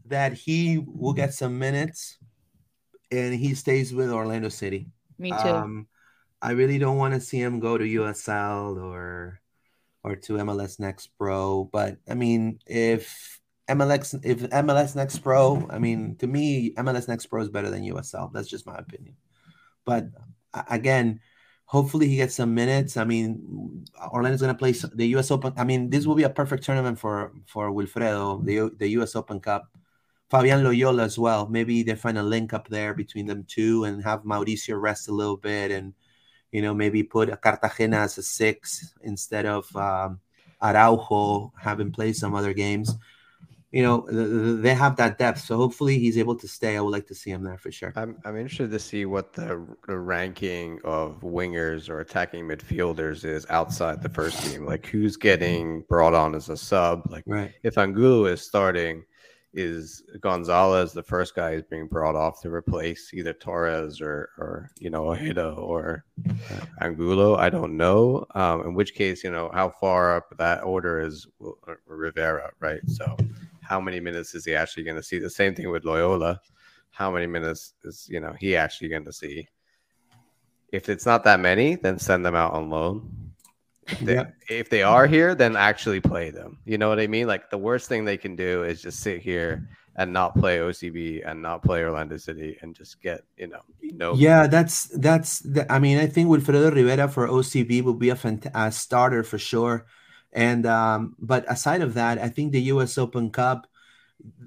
A: that he will get some minutes and he stays with Orlando City.
B: Me too.
A: Um, I really don't want to see him go to USL or or to MLS Next Pro. But I mean, if MLS if MLS Next Pro, I mean, to me, MLS Next Pro is better than USL. That's just my opinion. But again, hopefully he gets some minutes. I mean, Orlando's gonna play the U.S. Open. I mean, this will be a perfect tournament for for Wilfredo, the the U.S. Open Cup. Favian Loyola as well. Maybe they find a link up there between them two and have Mauricio rest a little bit and you know maybe put a Cartagena as a six instead of um, Araujo having played some other games. You know th- th- they have that depth, so hopefully he's able to stay. I would like to see him there for sure.
C: I'm I'm interested to see what the, the ranking of wingers or attacking midfielders is outside the first team. Like who's getting brought on as a sub? Like
A: Right.
C: if Angulo is starting, is Gonzalez the first guy who's being brought off to replace either Torres or or you know Ojeda or Angulo? I don't know. Um, in which case, you know how far up that order is uh, Rivera, right? So how many minutes is he actually going to see? The same thing with Loyola. How many minutes is you know he actually going to see? If it's not that many, then send them out on loan. If they,
A: Yeah.
C: if they are here, then actually play them. You know what I mean? Like the worst thing they can do is just sit here and not play OCB and not play Orlando City and just get you know no
A: Yeah, that's that's. The, I mean, I think Wilfredo Rivera for OCB will be a, fant- a starter for sure. And um, but aside of that, I think the U.S. Open Cup.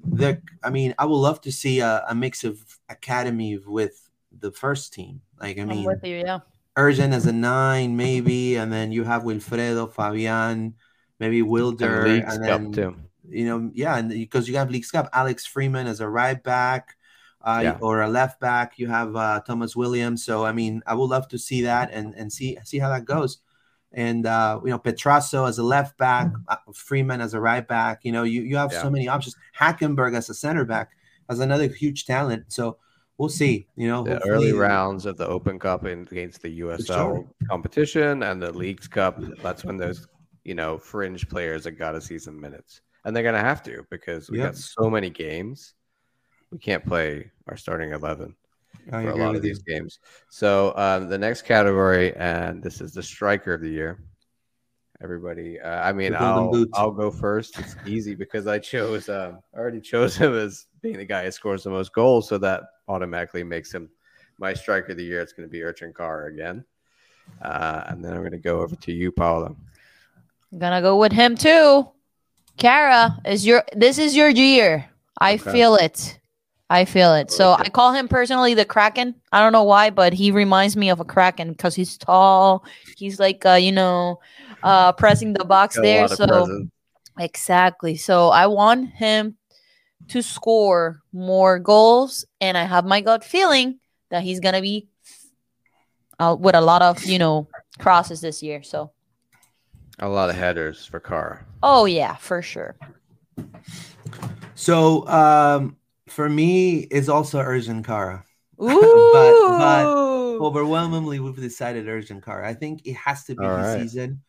A: The I mean, I would love to see a, a mix of academy with the first team. Like I
B: I'm
A: mean,
B: with you, yeah.
A: Ercan as a nine, maybe, and then you have Wilfredo, Favian, maybe Wilder,
C: and
A: and,
C: Leagues
A: then
C: too.
A: you know, yeah, and because you have Leagues Cup, Alex Freeman as a right back, uh,
C: Yeah.
A: or a left back. You have uh, Thomas Williams. So I mean, I would love to see that and and see see how that goes. And uh, you know, Petrasso as a left back, uh, Freeman as a right back. You know, you you have
C: Yeah.
A: so many options. Hackenberg as a center back as another huge talent. So we'll see. You know,
C: The early rounds of the Open Cup in, against the USL competition and the Leagues Cup. That's when those you know fringe players have got to see some minutes, and they're gonna have to because we
A: Yeah.
C: got so many games. We can't play our starting eleven.
A: I
C: for a lot of
A: with you.
C: these games. So um, the next category, and this is the striker of the year. Everybody, uh, I mean, I'll
A: boots.
C: I'll go first. It's easy because I chose, um, I already chose him as being the guy who scores the most goals, so that automatically makes him my striker of the year. It's going to be Ercan Kara again, uh, and then I'm going to go over to you, Paula.
B: I'm gonna go with him too. Kara is your this is your year. I
C: Okay.
B: feel it. I feel it. So I call him personally the Kraken. I don't know why, but he reminds me of a Kraken because he's tall. He's like uh, you know, uh pressing the box
C: Got
B: there. So
C: presence.
B: exactly. So I want him to score more goals, and I have my gut feeling that he's gonna be uh, with a lot of you know crosses this year. So
C: a lot of headers for Kara.
B: oh yeah, for sure.
A: So um, for me, it's also Ercan Kara.
B: Ooh.
A: but overwhelmingly we've decided Ercan Kara i think it has to be
C: All
A: the
C: right.
A: season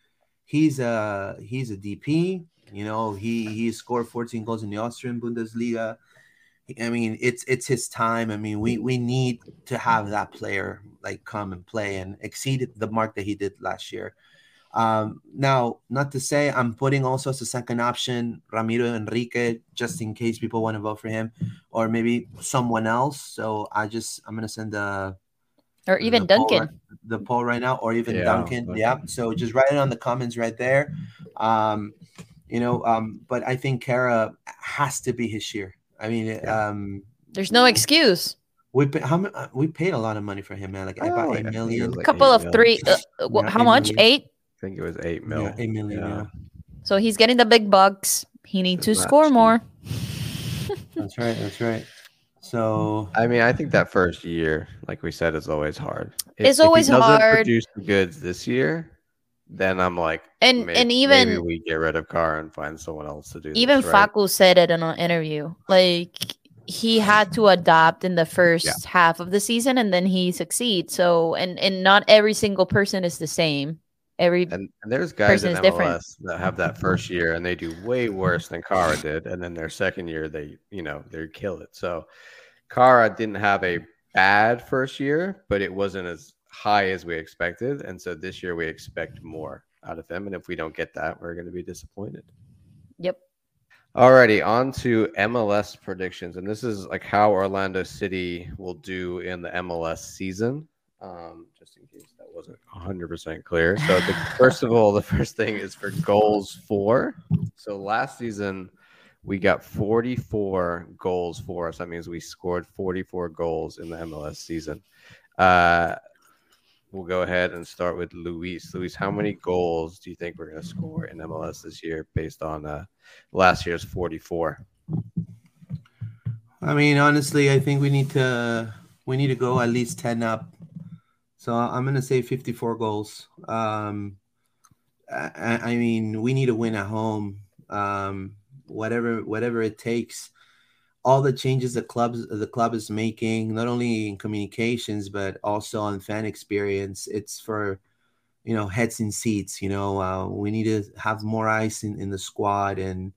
A: he's a he's a DP. You know, he he scored 14 goals in the Austrian Bundesliga. I mean, it's it's his time. I mean, we we need to have that player like come and play and exceed the mark that he did last year. Um, now, not to say I'm putting also as a second option Ramiro Enrique, just in case people want to vote for him, or maybe someone else. So I just I'm gonna send the
B: or even
A: the
B: Duncan.
A: Poll the poll right now, or even
C: Yeah,
A: Duncan.
C: Duncan.
A: Yeah. So just write it on the comments right there. Um, you know, um, but I think Kara has to be his year. I mean,
C: Yeah.
A: um,
B: There's no excuse.
A: we pay, how mu- uh, we paid a lot of money for him, man. Like
C: Oh,
A: about
C: I
A: eight
C: think it
A: million.
C: was like
B: couple
C: eight
B: of
C: mil.
B: three. Uh,
A: Yeah,
B: how
A: eight
B: much?
A: million.
B: Eight.
C: I think it was eight mil.
A: Yeah, eight million.
C: Yeah.
A: Yeah.
B: So he's getting the big bucks. He needs to score
C: cheap.
B: more.
A: that's right. That's right. So
C: I mean, I think that first year, like we said, is always hard. If-
B: It's
C: if he
B: always
C: doesn't
B: hard.
C: Produce the goods this year, then I'm like,
B: And
C: may-
B: and
C: maybe
B: even
C: we get rid of Kara and find someone else to do.
B: even
C: this, right?
B: Facu said it in an interview. Like he had to adapt in the first half of the season and then he succeeds. So and and not every single person is the same. Every
C: And, and there's guys in MLS
B: different.
C: that have that first year and they do way worse than Kara did, and then their second year they, you know, they kill it. So Kara didn't have a bad first year, but it wasn't as high as we expected, and so this year we expect more out of him, and if we don't get that, we're going to be disappointed.
B: yep.
C: Alrighty, on to MLS predictions, and this is like how Orlando City will do in the MLS season. Um, just in case that wasn't 100% clear. So, the, first of all, the first thing is for goals for. So, last season we got 44 goals for us. That means we scored 44 goals in the MLS season. Uh, we'll go ahead and start with Luis. Luis, how many goals do you think we're going to score in MLS this year based on uh, last year's 44?
A: I mean, honestly, I think we need to we need to go at least ten up. So I'm gonna say 54 goals. Um, I, I I mean, we need to win at home. Um, whatever whatever it takes. All the changes the clubs the club is making, not only in communications but also on fan experience. It's for you know heads in seats. You know, uh, we need to have more ice in, in the squad and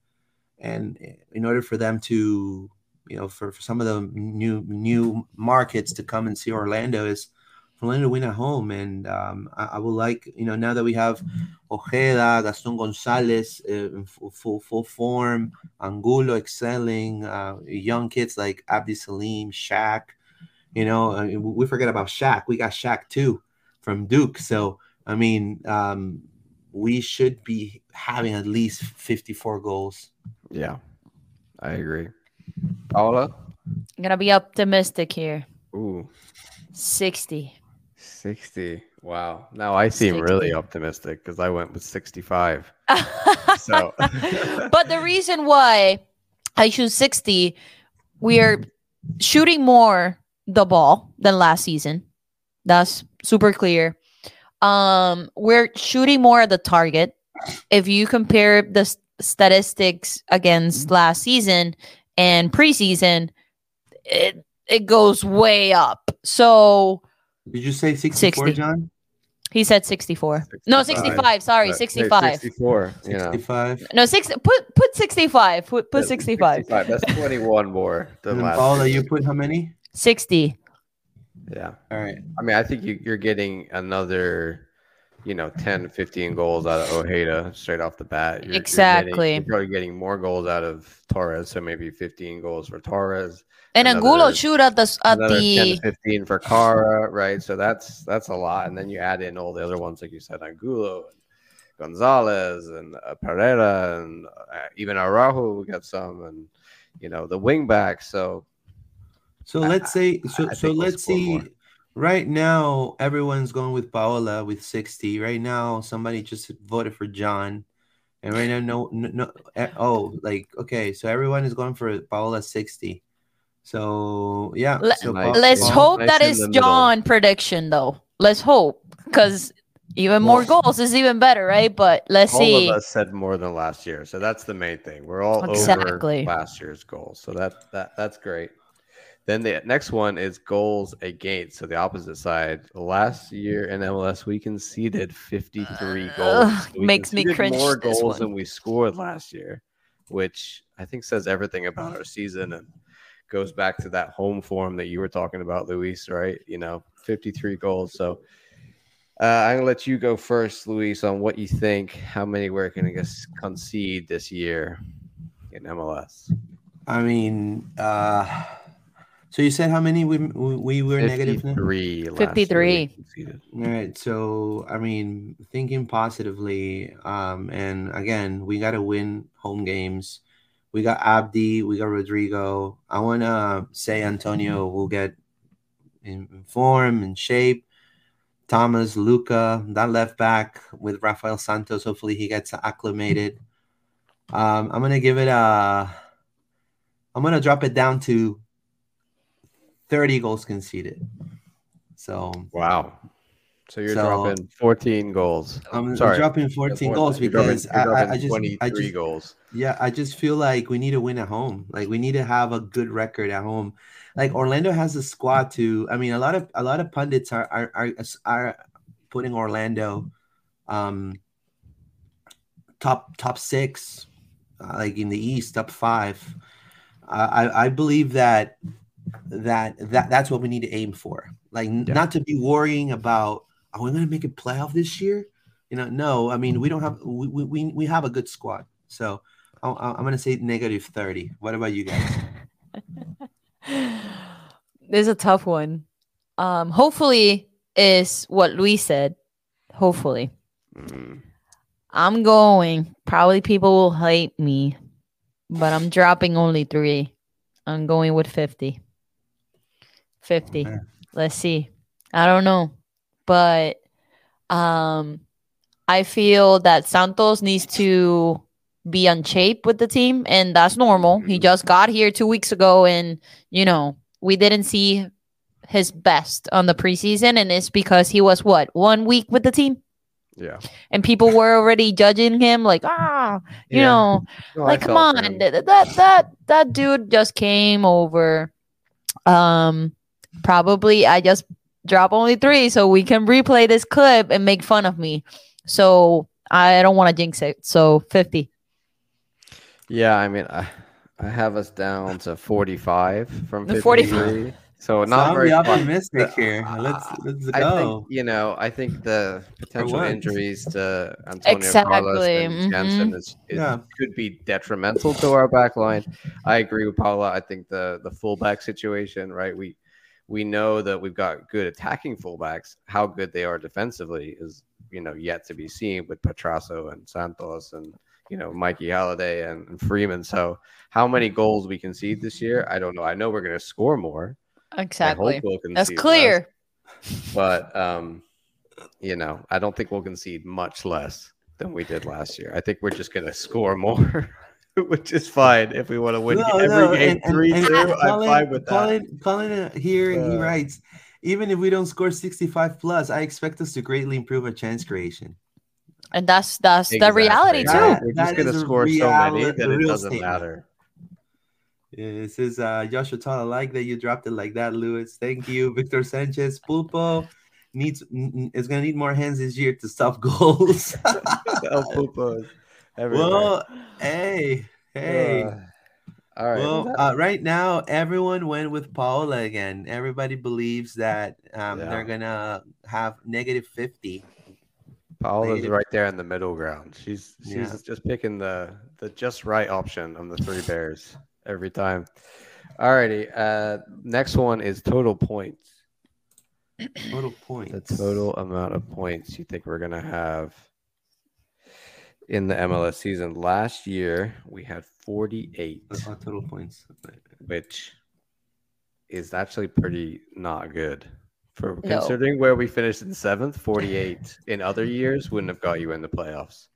A: and in order for them to you know, for, for some of the new new markets to come and see Orlando is for Orlando to win at home. And um, I, I would like, you know, now that we have Ojeda, Gaston Gonzalez uh, in full, full full form, Angulo excelling, uh, young kids like Abdi Salim, Shaq, you know, uh, we forget about Shaq. We got Shaq too from Duke. So I mean, um, we should be having at least 54 goals.
C: Yeah, I agree. Paula?
B: I'm gonna be optimistic here.
C: Ooh,
B: 60.
C: 60. Wow. Now I seem really optimistic because I went with 65. So,
B: but the reason why I choose 60, we are shooting more the ball than last season. That's super clear. Um, we're shooting more at the target. If you compare the statistics against last season and preseason, it it goes way up. So
A: Did you say 64,
B: 60.
A: John?
B: he said 64. No,
C: 65.
B: 65. Sorry,
C: But- hey,
B: 65.
C: 64. You know.
A: 65.
B: No, six. Put put 65. Put put
C: Yeah,
B: 65.
C: That's 21 more than last
A: Paula,
C: season.
A: you put how many?
B: 60.
C: Yeah.
A: All right.
C: I mean, I think you, you're getting another, you know, 10, 15 goals out of Ojeda straight off the bat. You're,
B: Exactly.
C: You're, getting, you're probably getting more goals out of Torres, so maybe 15 goals for Torres.
B: And
C: Another-
B: Angulo shoot at the at
C: another 10
B: the
C: 15 for Kara, right? So that's that's a lot. And then you add in all the other ones, like you said, Angulo and Gonzalez and uh, Pereyra and uh, even Araujo, we got some, and you know the wing back. So
A: So
C: I-
A: let's say so
C: I
A: so let's see.
C: more.
A: Right now, everyone's going with Paola with 60. Right now, somebody just voted for John. And right now, no, no, no eh, oh, like okay, so everyone is going for Paola 60. So yeah,
B: Le-
A: so
C: Nice.
B: Let's
A: Pa-
B: hope
C: nice
B: that
C: in
B: is
C: the middle.
B: John prediction though. Let's hope because even more
A: Well-
B: goals is even better, right? But let's
C: all
B: see.
C: of us said more than last year, so that's the main thing. We're all
B: Exactly.
C: over last year's goals, so that that that's great. Then the next one is goals against. So the opposite side. Last year in MLS, we conceded 53 goals. So
B: makes me cringe.
C: More goals than we scored last year, which I think says everything about our season and goes back to that home form that you were talking about, Luis. Right? You know, 53 goals. So. Uh, I'm gonna let you go first, Luis, on what you think. How many we're gonna concede this year in MLS?
A: I mean, uh, so you said how many we we were negative?
C: Three.
B: Fifty-three.
A: All right. So I mean, thinking positively, um, and again, we got to win home games. We got Abdi, we got Rodrigo. I want to say Antonio will get in form and shape. Thomas, Luca, that left back with Rafael Santos. Hopefully, he gets acclimated. Um, I'm gonna give it a. I'm gonna drop it down to 30 goals conceded. So
C: wow. So you're so, dropping 14 goals.
A: I'm Sorry. dropping 14 goals because you're dropping, I, I, just
C: 23
A: I just,
C: goals.
A: Yeah, I just feel like we need to win at home. Like we need to have a good record at home. Like Orlando has a squad to. I mean, a lot of a lot of pundits are are are, are putting Orlando um top top six, uh, like in the East, top five. Uh, I I believe that that that that's what we need to aim for. Like yeah. not to be worrying about are we going to make a playoff this year? You know, no. I mean, we don't have we we we have a good squad. So I, I'm going to say negative thirty. What about you guys?
B: this is a tough one. Um, hopefully, is what Luis said. Hopefully, mm. I'm going. Probably people will hate me, but I'm dropping only three. I'm going with fifty. 50. Okay. Let's see. I don't know. But um I feel that Santos needs to be on shape with the team and that's normal. He mm-hmm. just got here 2 weeks ago and you know, we didn't see his best on the preseason and it's because he was what? 1 week with the team?
C: Yeah.
B: And people were already judging him like, ah, you yeah. know, no, like come on. That that that dude just came over um probably I just drop only three so we can replay this clip and make fun of me. So I don't want to jinx it. So 50.
C: Yeah, I mean, I, I have us down to 45 from 53. 45. So not very
A: optimistic here. Let's let's go.
C: I think you know. I think the potential injuries to Antonio exactly. Carlos and mm-hmm. Jansson is, is yeah. could be detrimental to our back line. I agree with Paula. I think the the fullback situation, right? We we know that we've got good attacking fullbacks. How good they are defensively is, you know, yet to be seen with Petrasso and Santos and, you know, Mikey Halliday and, and Freeman. So how many goals we concede this year, I don't know. I know we're going to score more.
B: Exactly. We'll That's clear.
C: Less. But, um, you know, I don't think we'll concede much less than we did last year. I think we're just going to score more. which is fine if we want to win no, every no, game and, three and, two. And I'm fine with
A: Colin, that. Colin here uh, he writes, even if we don't score 65 plus, I expect us to greatly improve our chance creation.
B: And that's that's exactly. the reality too.
C: That, we're just gonna score reality, so many that it doesn't statement. matter.
A: Yeah, it says uh Joshua Todd, I like that you dropped it like that, Lewis. Thank you. Victor Sanchez, Pulpo needs is gonna need more hands this year to stop goals.
C: El Pulpo
A: Everywhere. Well, hey, hey. Uh, all right. Well, uh, right now, everyone went with Paola again. Everybody believes that um, yeah. they're gonna have negative fifty.
C: Paola's negative. right there in the middle ground. She's she's yeah. just picking the the just right option on the three bears every time. Alrighty. Uh, next one is total points.
A: Total points.
C: The total amount of points you think we're gonna have in the MLS season. Last year, we had 48
A: total points,
C: which is actually pretty not good for no. considering where we finished in seventh. 48 in other years wouldn't have got you in the playoffs.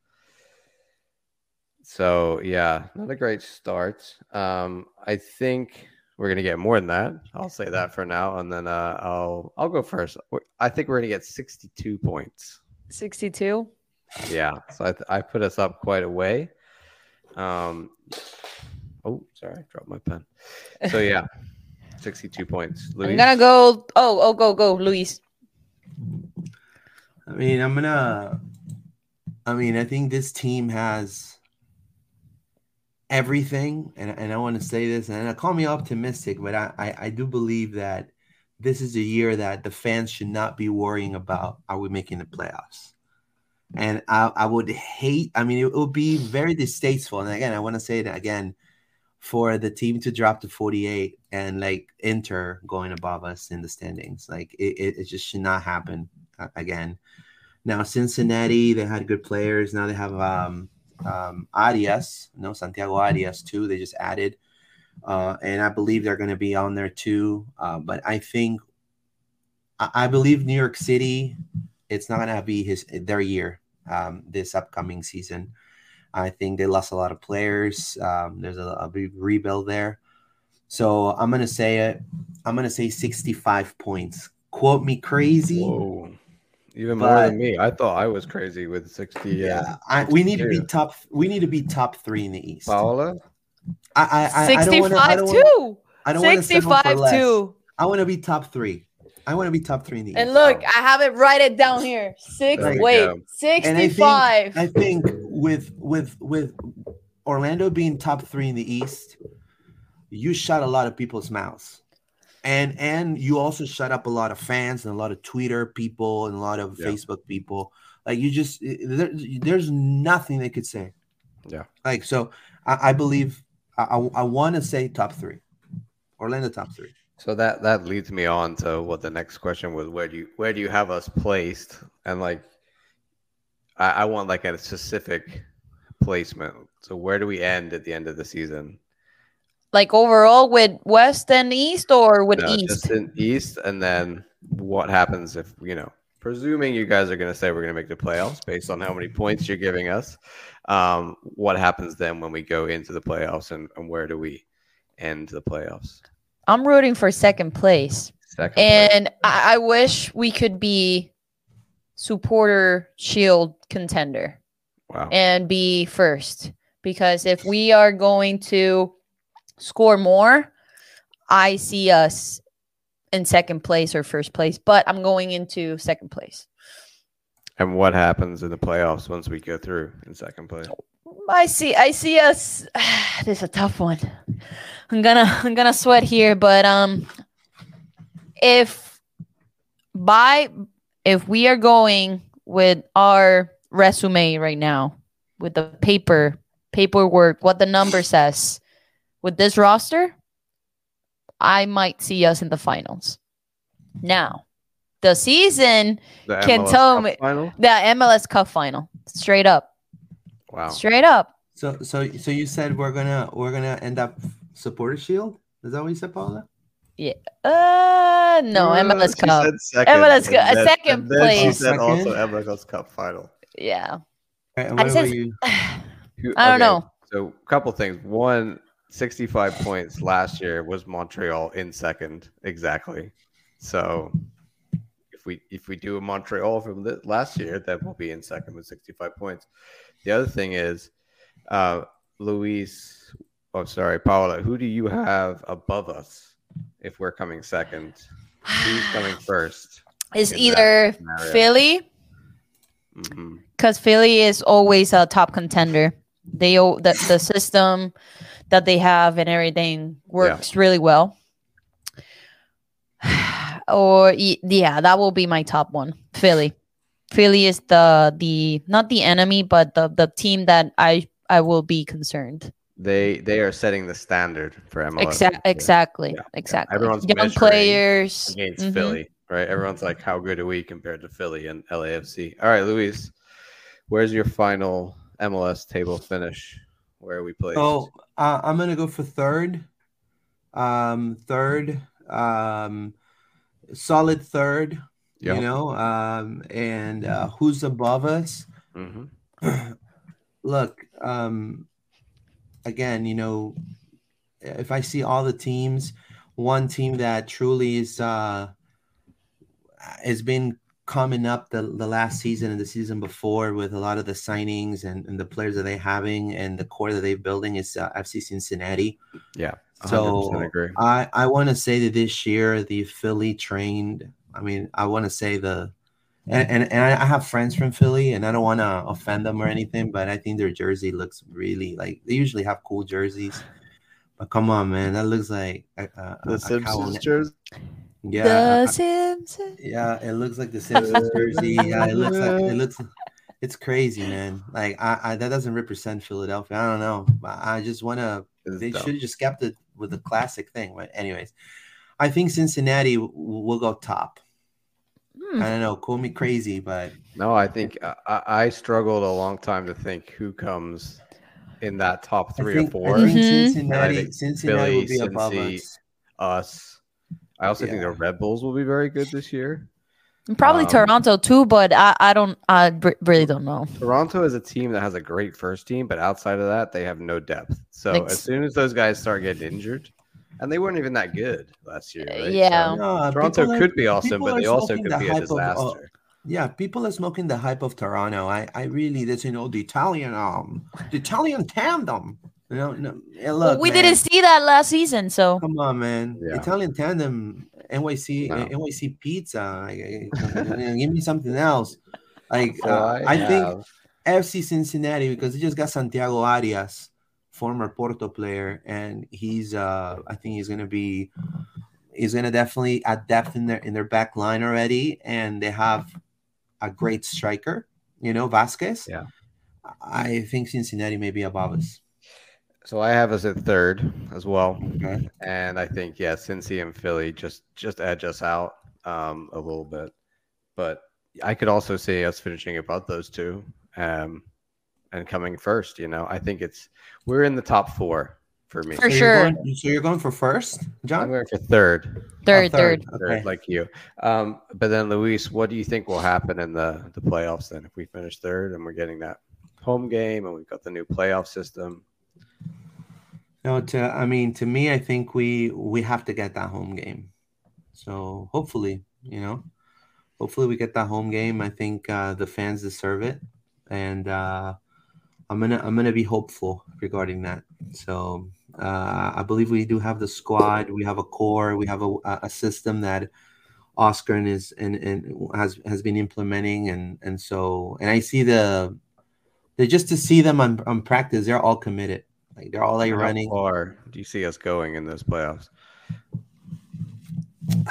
C: So yeah, not a great start. Um, I think we're gonna get more than that. I'll say that for now, and then uh, I'll I'll go first. I think we're gonna get 62 points.
B: 62
C: yeah, so I, th- I put us up quite a way. Um, oh, sorry, I dropped my pen. So yeah, 62 points.
B: Luis? I'm gonna go. Oh, oh, go, go, Luis.
A: I mean, I'm gonna. I mean, I think this team has everything, and, and I want to say this, and I call me optimistic, but I, I, I do believe that this is a year that the fans should not be worrying about are we making the playoffs. And I, I would hate, I mean, it would be very distasteful. And again, I want to say it again for the team to drop to 48 and like Inter going above us in the standings. Like it, it, it just should not happen uh, again. Now, Cincinnati, they had good players. Now they have um, um, Arias, no Santiago Arias too. They just added, uh, and I believe they're going to be on there too. Uh, but I think I, I, believe New York City, it's not going to be his their year um, this upcoming season. I think they lost a lot of players. Um, there's a, a big rebuild there. So I'm gonna say it. I'm gonna say 65 points. Quote me crazy.
C: Whoa. Even but, more than me. I thought I was crazy with 60.
A: Yeah, I, we need to be top. We need to be top three in the East.
C: Paola,
A: I, I,
B: 65 I don't wanna, too. I don't 65 too.
A: I want to be top three. I want to be top three in the east.
B: and East. look, oh. I have it write it down here. Six. Wait, 65.
A: I think, I think with with with Orlando being top three in the East, you shut a lot of people's mouths and and you also shut up a lot of fans and a lot of twitter people and a lot of yeah. facebook people like you just eh, eh, there, there's nothing they could say
C: yeah
A: like so i, I believe i, I, I want to say top three orlando top three
C: so that that leads me on to what the next question was where do you where do you have us placed and like i, I want like a specific placement so where do we end at the end of the season
B: like overall with West and East or with no, East?
C: Just in East, and then what happens if you know, presuming you guys are going to say we're going to make the playoffs based on how many points you're giving us. Um, what happens then when we go into the playoffs, and, and where do we end the playoffs?
B: I'm rooting for second place.
C: Second
B: and I, I wish we could be supporter shield contender.
C: Wow.
B: And be first. Because if we are going to score more, I see us in second place or first place, but I'm going into second place.
C: And what happens in the playoffs once we go through in second place?
B: I see I see us this is a tough one. I'm gonna I'm gonna sweat here, but um if by if we are going with our resume right now with the paper paperwork what the number says with this roster, I might see us in the finals. Now, the season the can MLS tell Cup me final? the MLS Cup final, straight up.
C: Wow,
B: straight up.
A: So, so, so you said we're gonna we're gonna end up supporter shield. Is that what you said, Paula?
B: Yeah. Uh, no, MLS Cup. Second, MLS Cup. A second place. She
C: said also MLS Cup final.
B: Yeah.
A: Right, I, said, you...
B: I don't okay. know.
C: So, a couple things. One, 65 points last year was Montreal in second exactly. So if we if we do a Montreal from the, last year, then we'll be in second with 65 points. The other thing is, uh, Luis. Oh, sorry, Paula. Who do you have above us if we're coming second? Who's coming first?
B: Is either Philly, because mm-hmm. Philly is always a top contender. They the the system that they have and everything works yeah. really well. Or yeah, that will be my top one. Philly. Philly is the the not the enemy, but the the team that I I will be concerned.
C: They they are setting the standard for MLS.
B: Exa- exactly, yeah. exactly. Everyone's young players
C: against mm-hmm. Philly, right? Everyone's like, how good are we compared to Philly and LAFC? All right, Luis, where's your final MLS table finish? Where are we placed?
A: Oh, uh, I'm gonna go for third. Um, third, um, solid third. Yep. You know, um, and uh, who's above us? Mm-hmm. Look, um, again, you know, if I see all the teams, one team that truly is uh, has been coming up the, the last season and the season before with a lot of the signings and, and the players that they're having and the core that they're building is uh, FC Cincinnati.
C: Yeah.
A: So I, I want to say that this year the Philly trained. I mean, I want to say the and, and, and I have friends from Philly, and I don't want to offend them or anything, but I think their jersey looks really like they usually have cool jerseys. But come on, man, that looks like a, a,
C: the a Simpsons jersey.
B: Yeah, the Simpsons.
A: Yeah, it looks like the Simpsons jersey. Yeah, it looks like it looks. It's crazy, man. Like I, I that doesn't represent Philadelphia. I don't know. I just want to. They should have just kept it with the classic thing. But anyways, I think Cincinnati will go top. Hmm. I don't know. Call me crazy, but
C: no, I think I, I, struggled a long time to think who comes in that top three
A: think,
C: or four.
A: I think mm-hmm. Cincinnati, I think Cincinnati Philly, will be above
C: us. Us. I also yeah. think the Red Bulls will be very good this year.
B: Probably um, Toronto too, but I, I don't I really don't know.
C: Toronto is a team that has a great first team, but outside of that, they have no depth. So as soon as those guys start getting injured, and they weren't even that good last year. Right?
B: Yeah,
C: so, no, Toronto are, could be awesome, but they also could the be a disaster. Of, uh,
A: yeah, people are smoking the hype of Toronto. I, I really, that's you know the Italian um, the Italian tandem. You know, no, look, well,
B: we
A: man,
B: didn't see that last season, so
A: come on, man. Yeah. Italian tandem, NYC, no. NYC pizza. give me something else. Like uh, I, I think FC Cincinnati because they just got Santiago Arias former Porto player, and he's uh I think he's gonna be he's gonna definitely add depth in their in their back line already, and they have a great striker, you know, Vazquez.
C: Yeah.
A: I think Cincinnati may be above us.
C: So I have us at third as well, okay. and I think yeah, Cincy and Philly just just edge us out um, a little bit, but I could also see us finishing above those two. Um, and coming first. You know, I think it's we're in the top four for me.
B: For
A: so
B: sure.
A: You're going, so you're going for first, John?
C: I'm going for third.
B: Third, oh, third,
C: third, okay. like you. Um, but then, Luis, what do you think will happen in the the playoffs then if we finish third and we're getting that home game and we've got the new playoff system?
A: No, to I mean, to me, I think we we have to get that home game. So hopefully, you know, hopefully we get that home game. I think uh, the fans deserve it, and uh, I'm gonna I'm gonna be hopeful regarding that. So uh, I believe we do have the squad. We have a core. We have a, a system that Oscar and is and, and has has been implementing, and and so and I see the they just to see them on, on practice. They're all committed. Like they're all like
C: How
A: running.
C: Far do you see us going in those playoffs?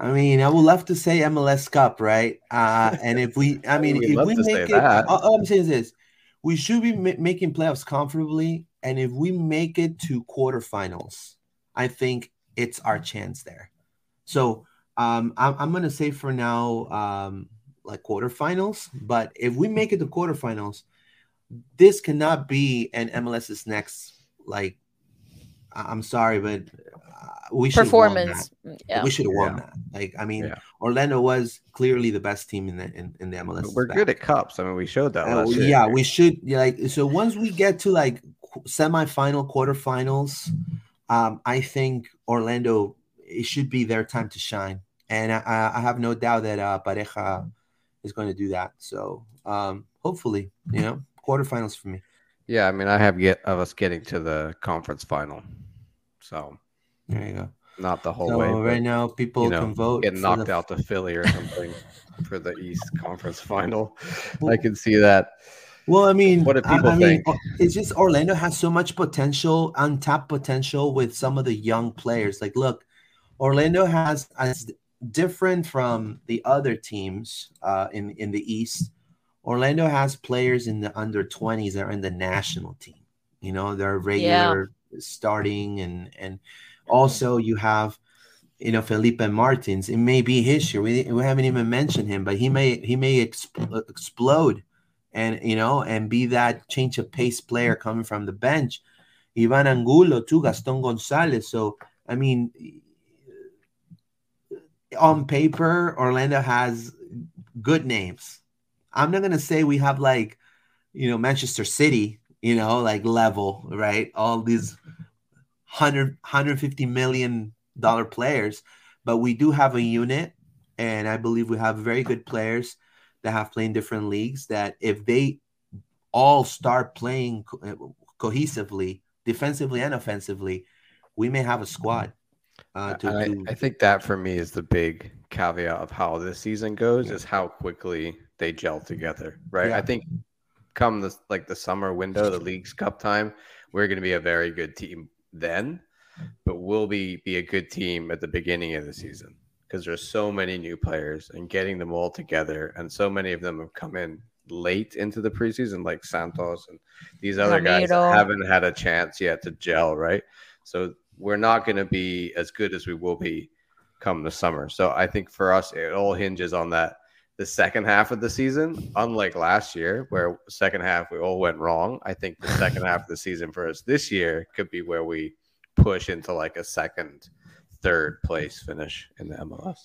A: I mean, I would love to say MLS Cup, right? Uh, and if we, I mean, if we make it, all, all, I'm saying is this: we should be ma- making playoffs comfortably, and if we make it to quarterfinals, I think it's our chance there. So um, I'm, I'm going to say for now, um, like quarterfinals. But if we make it to quarterfinals, this cannot be an MLS's next like I'm sorry, but uh, we should
B: performance.
A: Yeah. We should have won yeah. that. Like, I mean, yeah. Orlando was clearly the best team in the in, in the MLS.
C: We're back. good at cups. I mean, we showed that. Uh,
A: yeah, we should. Like, so once we get to like semifinal, quarterfinals, um, I think Orlando it should be their time to shine, and I, I have no doubt that uh, Pareja is going to do that. So, um, hopefully, you know, quarterfinals for me.
C: Yeah, I mean, I have get of us getting to the conference final. So
A: there you go.
C: Not the whole
A: so
C: way.
A: right now, people you know, can vote.
C: Get knocked the... out to Philly or something for the East Conference Final. Well, I can see that.
A: Well, I mean,
C: what do people
A: I, I
C: think?
A: Mean, it's just Orlando has so much potential, untapped potential with some of the young players. Like, look, Orlando has as different from the other teams uh, in in the East Orlando has players in the under 20s that are in the national team. You know, they're regular yeah. starting and and also you have you know Felipe Martins. It may be his year. We, we haven't even mentioned him, but he may he may exp- explode and you know and be that change of pace player coming from the bench. Ivan Angulo too, Gaston Gonzalez. So I mean, on paper, Orlando has good names. I'm not gonna say we have like, you know, Manchester City, you know, like level, right? All these 100, 150 million dollar players, but we do have a unit, and I believe we have very good players that have played in different leagues. That if they all start playing co- cohesively, defensively and offensively, we may have a squad.
C: Uh, to, I. I think that for me is the big caveat of how this season goes is how quickly they gel together, right? Yeah. I think come the like the summer window, the league's cup time, we're going to be a very good team then, but we'll be be a good team at the beginning of the season because there's so many new players and getting them all together, and so many of them have come in late into the preseason, like Santos and these other guys haven't had a chance yet to gel, right? So we're not going to be as good as we will be come the summer. So I think for us, it all hinges on that. The second half of the season, unlike last year, where second half we all went wrong, I think the second half of the season for us this year could be where we push into like a second, third place finish in the MLS.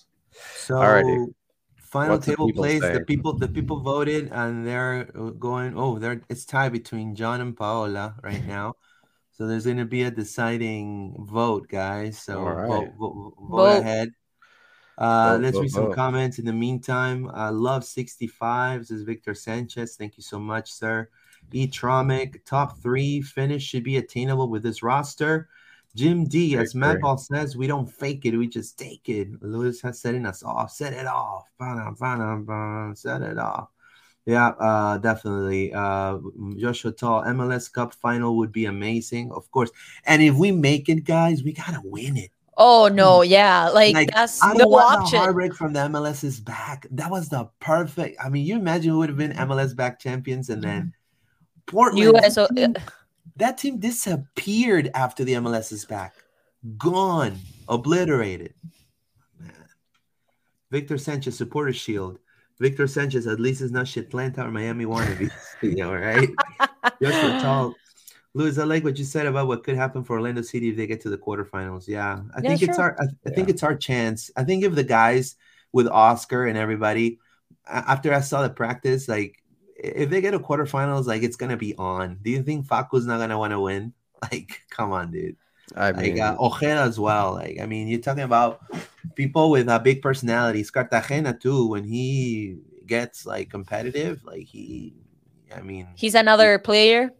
A: So, Alrighty. final table plays. The people, the people voted, and they're going. Oh, they're it's tied between John and Paola right now. So there's going to be a deciding vote, guys. So right. vote, vote, vote, vote, ahead. Uh, let's read some comments in the meantime. I love 65. This is Victor Sanchez. Thank you so much, sir. E Tromic, top three finish should be attainable with this roster. Jim D, as Matt Ball says, we don't fake it, we just take it. Lewis has setting us off. Set it off. Set it off. Yeah, uh, definitely. Uh, Joshua Tall, MLS Cup final would be amazing, of course. And if we make it, guys, we gotta win it.
B: Oh mm. no, yeah, like, like that's I no option.
A: The heartbreak from the MLS is back. That was the perfect. I mean, you imagine who would have been mm. MLS back champions, and then mm. Portland. US, that, uh, team, that team disappeared after the MLS is back, gone, obliterated. Man. Victor Sanchez supporter shield. Victor Sanchez at least is not Atlanta or Miami wannabe. you know, right? Joshua Tall. Luis, I like what you said about what could happen for Orlando City if they get to the quarterfinals. Yeah, I yeah, think sure. it's our. I, I yeah. think it's our chance. I think if the guys with Oscar and everybody, after I saw the practice, like if they get a quarterfinals, like it's gonna be on. Do you think Facu's not gonna want to win? Like, come on, dude. I mean, like uh, Ojeda as well. Like, I mean, you're talking about people with a big personalities. Cartagena too. When he gets like competitive, like he, I mean,
B: he's another he, player.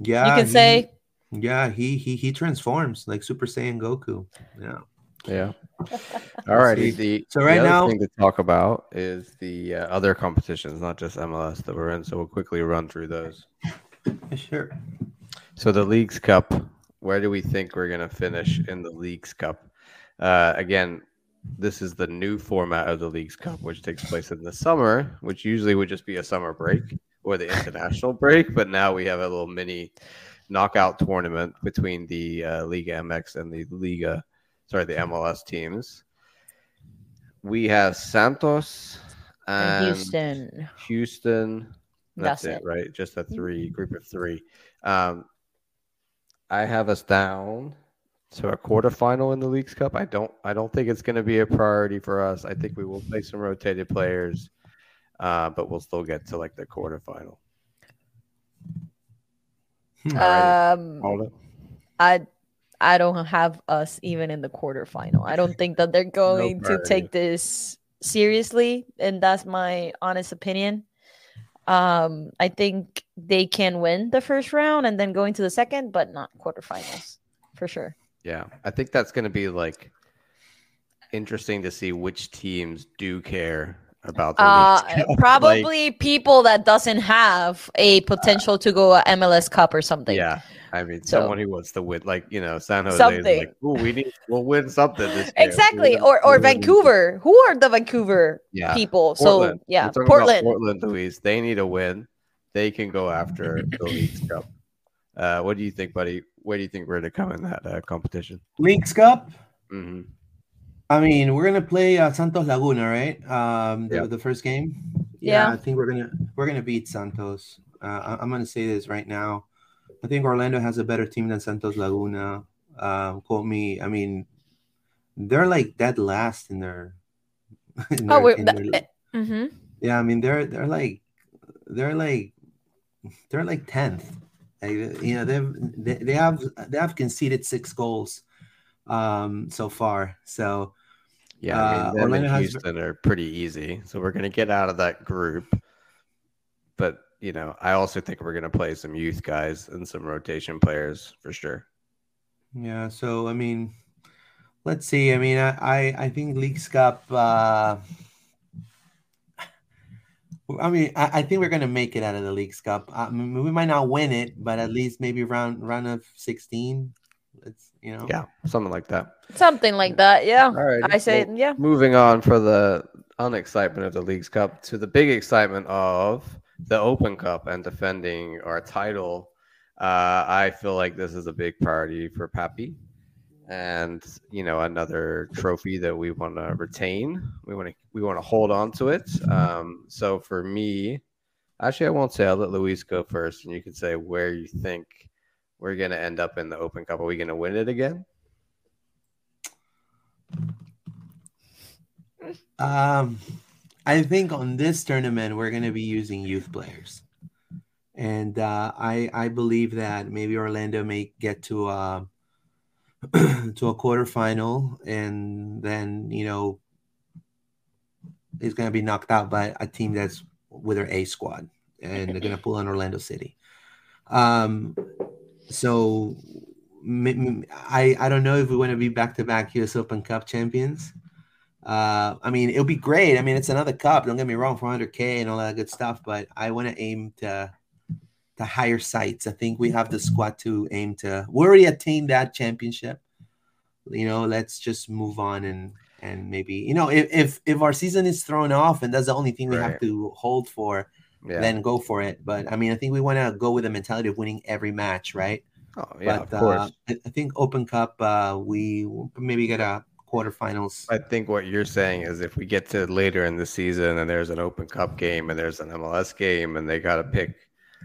A: Yeah,
B: you can
A: he,
B: say.
A: Yeah, he he he transforms like Super Saiyan Goku. Yeah.
C: Yeah. All righty. The so right the now thing to talk about is the uh, other competitions, not just MLS that we're in. So we'll quickly run through those.
A: Sure.
C: So the Leagues Cup where do we think we're going to finish in the Leagues Cup? Uh, again, this is the new format of the Leagues Cup, which takes place in the summer, which usually would just be a summer break or the international break. But now we have a little mini knockout tournament between the uh, Liga MX and the Liga, sorry, the MLS teams. We have Santos and, and
B: Houston.
C: Houston. That's, That's it, it, right? Just a three group of three. Um, I have us down to a quarterfinal in the Leagues Cup. I don't I don't think it's going to be a priority for us. I think we will play some rotated players, uh, but we'll still get to like the quarterfinal.
B: Hmm. Um, I I don't have us even in the quarterfinal. I don't think that they're going no to take this seriously, and that's my honest opinion. Um, I think they can win the first round and then go into the second, but not quarterfinals for sure.
C: Yeah, I think that's going to be like interesting to see which teams do care about the
B: uh, probably like, people that doesn't have a potential uh, to go a MLS Cup or something.
C: Yeah, I mean, so, someone who wants to win, like you know, San Jose, something. like, oh, we need, we'll win something this
B: year. Exactly, or or Vancouver. Who are the Vancouver yeah. people? Portland. So yeah, Portland.
C: Portland, Luis. They need a win. They can go after the Leagues Cup. Uh, what do you think, buddy? Where do you think we're going to come in that uh, competition?
A: Leagues Cup. Mm-hmm. I mean, we're gonna play uh, Santos Laguna, right? Um, the, yeah. the first game.
B: Yeah.
A: yeah. I think we're gonna we're gonna beat Santos. Uh, I'm gonna say this right now. I think Orlando has a better team than Santos Laguna. Um, quote me. I mean, they're like dead last in their.
B: In oh, we're. Their, eh, mm-hmm.
A: Yeah, I mean they're they're like they're like they're like tenth. Like, you know they've they, they have they have conceded six goals um so far. So
C: yeah, I mean, uh, Orlando and Houston has... are pretty easy. So we're gonna get out of that group. But you know, I also think we're going to play some youth guys and some rotation players for sure.
A: Yeah. So, I mean, let's see. I mean, I, I, I think Leagues Cup, uh, I mean, I, I, think we're gonna make it out of the Leagues Cup. I mean, we might not win it, but at least maybe round round of sixteen. It's you know,
C: yeah, something like that.
B: Something like that, yeah. All right, I say, well, yeah.
C: Moving on for the unexcitement of the Leagues Cup to the big excitement of the Open Cup and defending our title. Uh, I feel like this is a big priority for Papi and you know another trophy that we want to retain we want to we want to hold on to it um, so for me actually i won't say i'll let luis go first and you can say where you think we're going to end up in the open cup. Are we going to win it again?
A: Um i think on this tournament we're going to be using youth players. And uh, i i believe that maybe orlando may get to a to a quarterfinal, and then you know is going to be knocked out by a team that's with their A squad, and they're going to pull on Orlando City. Um, so I I don't know if we want to be back to back U.S. Open Cup champions. Uh, I mean, it'll be great. I mean, it's another cup. Don't get me wrong, 400k and all that good stuff. But I want to aim to to higher sights. I think we have the squad to aim to. We already attained that championship. You know, let's just move on and and maybe you know if if, if our season is thrown off and that's the only thing we right. have to hold for, yeah. then go for it. But I mean, I think we want to go with the mentality of winning every match, right?
C: Oh yeah, but, of course. Uh,
A: I think Open Cup, uh, we maybe get a quarterfinals.
C: I think what you're saying is if we get to later in the season and there's an Open Cup game and there's an MLS game and they got to pick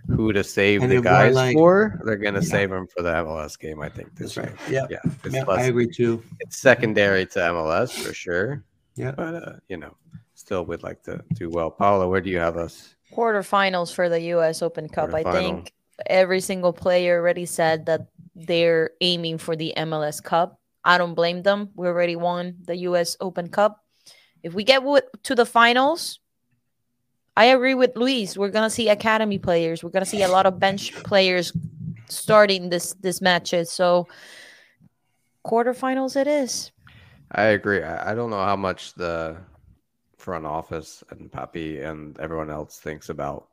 C: who to save and the guys like, for, they're going to yeah. save them for the MLS game. I think
A: this That's right. Yeah,
C: yeah,
A: yeah less, I agree too.
C: It's secondary to MLS for sure.
A: Yeah,
C: but uh, you know, still would like to do well. Paula, where do you have us?
B: Quarterfinals for the U.S. Open Cup. I think every single player already said that they're aiming for the MLS Cup. I don't blame them. We already won the U.S. Open Cup. If we get to the finals, I agree with Luis. We're gonna see academy players. We're gonna see a lot of bench players starting this this matches. So quarterfinals it is.
C: I agree. I don't know how much the front office and Papi and everyone else thinks about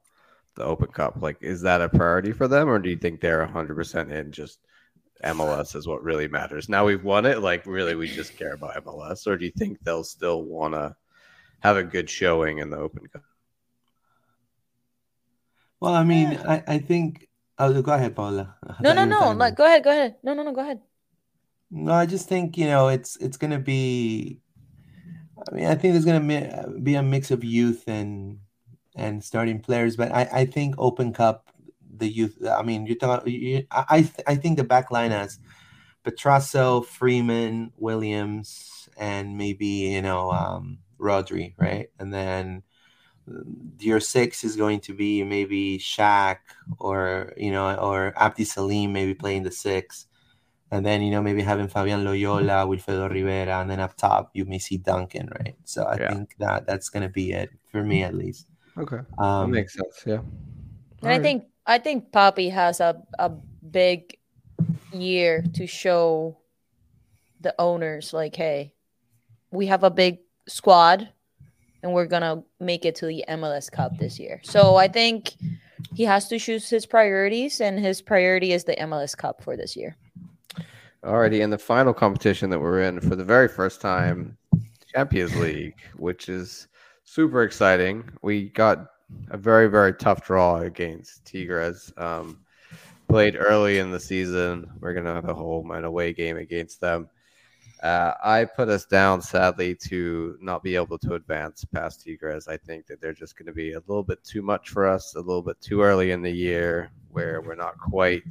C: the Open Cup. Like, is that a priority for them, or do you think they're hundred percent in just MLS is what really matters? Now we've won it. Like, really, we just care about MLS, or do you think they'll still want to have a good showing in the Open Cup?
A: Well, I mean, I, I think. Oh, go ahead, Paula.
B: No, no, no. Like, go ahead, go ahead. No, no, no. Go ahead.
A: No, I just think you know it's it's gonna be. I mean, I think there's gonna be a mix of youth and and starting players, but I I think Open Cup the youth. I mean, you're talking. You, I I think the back line has Petrasso, Freeman, Williams, and maybe you know um, Rodri, right? And then your six is going to be maybe Shaq or you know or Abdi Salim maybe playing the six, and then you know maybe having Favian Loyola, Wilfredo Rivera, and then up top you may see Duncan, right? So I yeah. think that that's going to be it for me at least.
C: Okay, um, that makes sense. Yeah,
B: and All I right. think I think Papi has a a big year to show the owners like, hey, we have a big squad and we're gonna make it to the MLS Cup this year. So I think he has to choose his priorities, and his priority is the MLS Cup for this year.
C: Alrighty, in the final competition that we're in for the very first time, Champions League, which is super exciting. We got a very very tough draw against Tigres. Um, played early in the season. We're gonna have a home and away game against them. Uh, I put us down, sadly, to not be able to advance past Tigres. I think that they're just going to be a little bit too much for us, a little bit too early in the year where we're not quite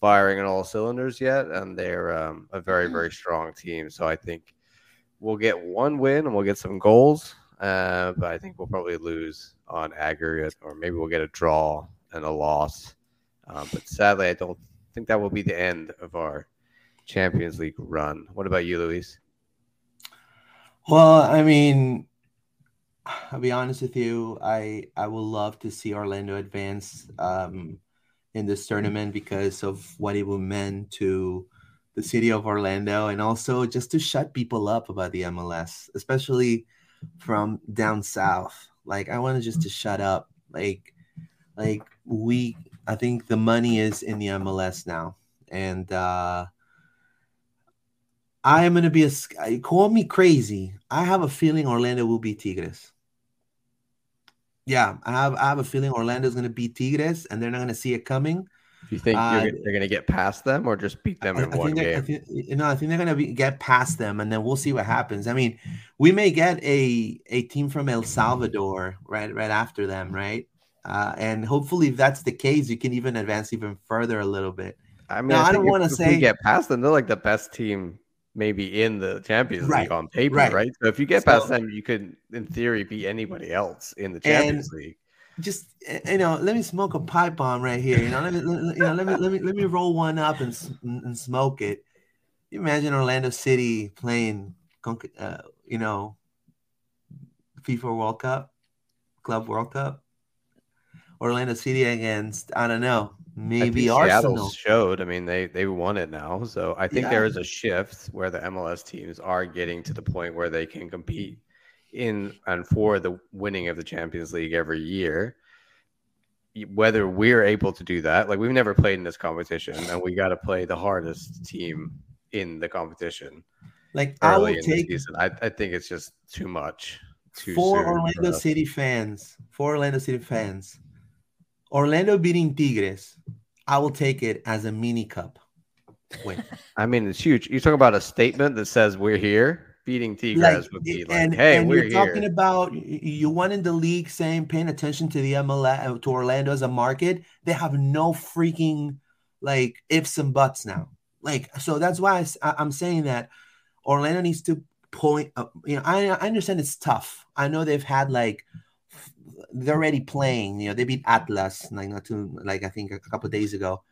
C: firing on all cylinders yet. And they're um, a very, very strong team. So I think we'll get one win and we'll get some goals. Uh, but I think we'll probably lose on aggregate, or maybe we'll get a draw and a loss. Um, but sadly, I don't think that will be the end of our Champions League run. What about you, Luis?
A: Well, I mean, I'll be honest with you. I I would love to see Orlando advance um, in this tournament because of what it will mean to the city of Orlando, and also just to shut people up about the MLS, especially from down south. Like I wanted just to shut up. Like like we, I think the money is in the MLS now, and uh, I am gonna be a call me crazy. I have a feeling Orlando will be Tigres. Yeah, I have I have a feeling Orlando's going to beat Tigres, and they're not going to see it coming.
C: Do you think uh, they're going to get past them, or just beat them I, in I one game?
A: I think, you know, I think they're going to get past them, and then we'll see what happens. I mean, we may get a a team from El Salvador right right after them, right? Uh, and hopefully, if that's the case, you can even advance even further a little bit.
C: I mean, now, I, I don't want to say get past them. They're like the best team maybe in the Champions right. League on paper, right. right? So if you get so, past them, you could, in theory, beat anybody else in the Champions League.
A: Just you know, let me smoke a pipe bomb right here. You know, let me you know, let me let me let me roll one up and and smoke it. You imagine Orlando City playing, uh, you know, FIFA World Cup, Club World Cup. Orlando City against I don't know maybe Arsenal
C: showed. I mean they they won it now, so I think yeah. there is a shift where the MLS teams are getting to the point where they can compete in and for the winning of the Champions League every year. Whether we're able to do that, like we've never played in this competition, and we got to play the hardest team in the competition.
A: Like early I will take,
C: the season, I, I think it's just too much.
A: Too for Orlando City fans, for Orlando City fans, Orlando beating Tigres, I will take it as a mini cup win.
C: I mean, it's huge. You're talking about a statement that says we're here. Beating Tigres like, would be like, and, hey, and we're you're
A: here. talking about you won in the league saying paying attention to the MLS to Orlando as a market. They have no freaking like ifs and buts now. Like so that's why I, am saying that Orlando needs to point. Uh, you know, I, I understand it's tough. I know they've had like they're already playing. You know, they beat Atlas like not too like I think a couple days ago,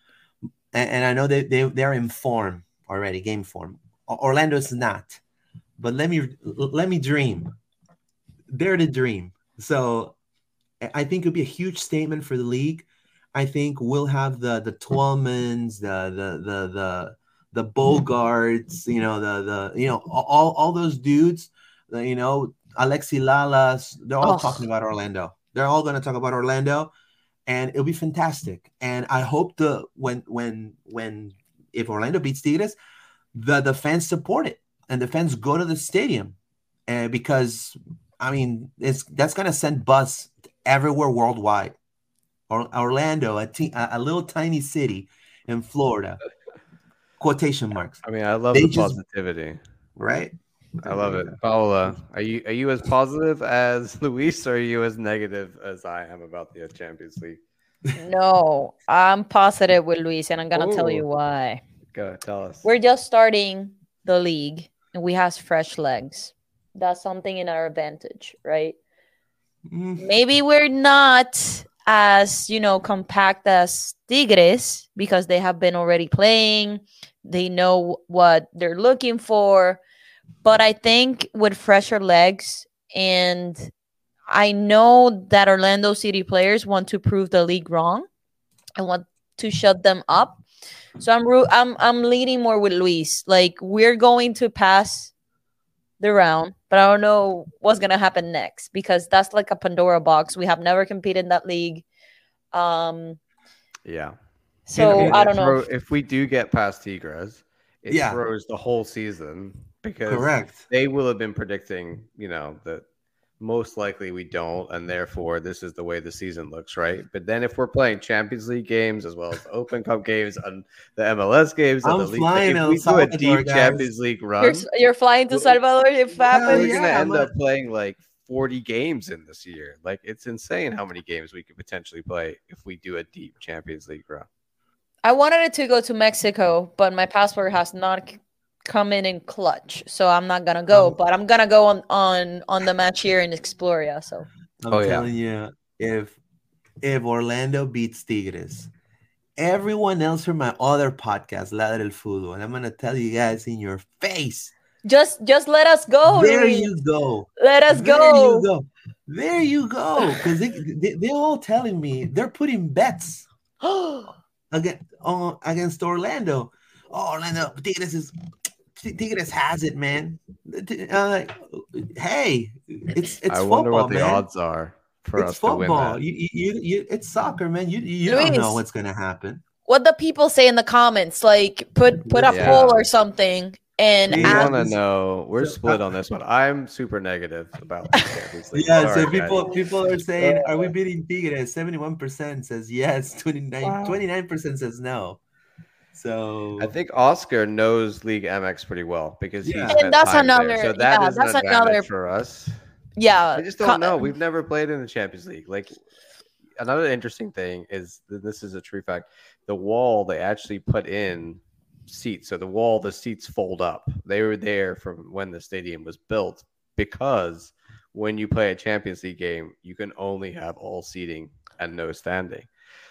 A: and, and, I know they they they're in form already, game form. Orlando is not, but let me let me dream. They're the dream. So I think it would be a huge statement for the league. I think we'll have the the Twellmans, the the the the the Bogarts, you know, the the you know all all those dudes, you know, Alexi Lalas, they're all oh. talking about Orlando. They're all going to talk about Orlando, and it'll be fantastic. And I hope the when when when if Orlando beats Tigres, the the fans support it and the fans go to the stadium, and because I mean it's that's going to send buzz everywhere worldwide. Or, Orlando, a, te- a little tiny city in Florida. Quotation marks.
C: I mean, I love they the just, positivity.
A: Right?
C: I love it. Paola, are you are you as positive as Luis or are you as negative as I am about the Champions League?
B: No, I'm positive with Luis and I'm gonna Ooh. tell you why.
C: Go tell us.
B: We're just starting the league and we have fresh legs. That's something in our advantage, right? Mm. Maybe we're not as you know compact as Tigres because they have been already playing. They know what they're looking for but I think with fresher legs and I know that Orlando City players want to prove the league wrong and want to shut them up. So I'm I'm I'm leading more with Luis. Like we're going to pass the round, but I don't know what's gonna happen next because that's like a Pandora box. We have never competed in that league. Um
C: Yeah.
B: So I don't know.
C: If we do get past Tigres, it yeah. throws the whole season because
A: correct.
C: they will have been predicting you know that most likely we don't and therefore this is the way the season looks right? But then if we're playing champions league games as well as open cup games and the mls games
A: I'm
C: and the
A: league flying if we do a deep
C: guys. champions league run
B: you're, you're flying to salvador if happens?
C: we're gonna end up playing like 40 games in this year. Like it's insane how many games we could potentially play if we do a deep champions league run.
B: I wanted it to go to Mexico, but my passport has not come in in clutch, so I'm not gonna go. Um, but I'm gonna go on on on the match here in Exploria. So
A: I'm oh, telling yeah. you, if if Orlando beats Tigres, everyone else from my other podcast, Ladra el Fútbol, and I'm gonna tell you guys in your face.
B: Just just let us go.
A: There you go.
B: Let us
A: there
B: go.
A: You go. There you go. Because they, they they're all telling me they're putting bets against uh, against Orlando. Oh, Orlando Tigres is Tigres has it, man. Uh, hey, it's it's
C: I
A: football,
C: wonder what the
A: man.
C: odds are for
A: it's
C: us to win
A: football.
C: that.
A: You, you, you, it's soccer, man. You, you don't know what's gonna happen.
B: what the people say in the comments, like put put a
C: Yeah.
B: poll or something, and
A: We
C: We
B: ask,
C: want to know. We're split on this one. I'm super negative about the Champions League.
A: Yeah,
C: Sorry,
A: so people
C: guys.
A: people are saying, "Are we beating Tigres?" Seventy-one percent says yes. 29 percent says no. So
C: I think Oscar knows League MX pretty well because he
A: Yeah.
C: spent
B: And that's
C: time there.
B: another-
C: So that
B: yeah,
C: is
B: that's
C: an
B: another-
C: for us.
B: yeah,
C: I just don't know. We've never played in the Champions League. Like another interesting thing is this is a true fact. The wall they actually put in seats. So the wall, the seats fold up. They were there from when the stadium was built because when you play a Champions League game, you can only have all seating and no standing.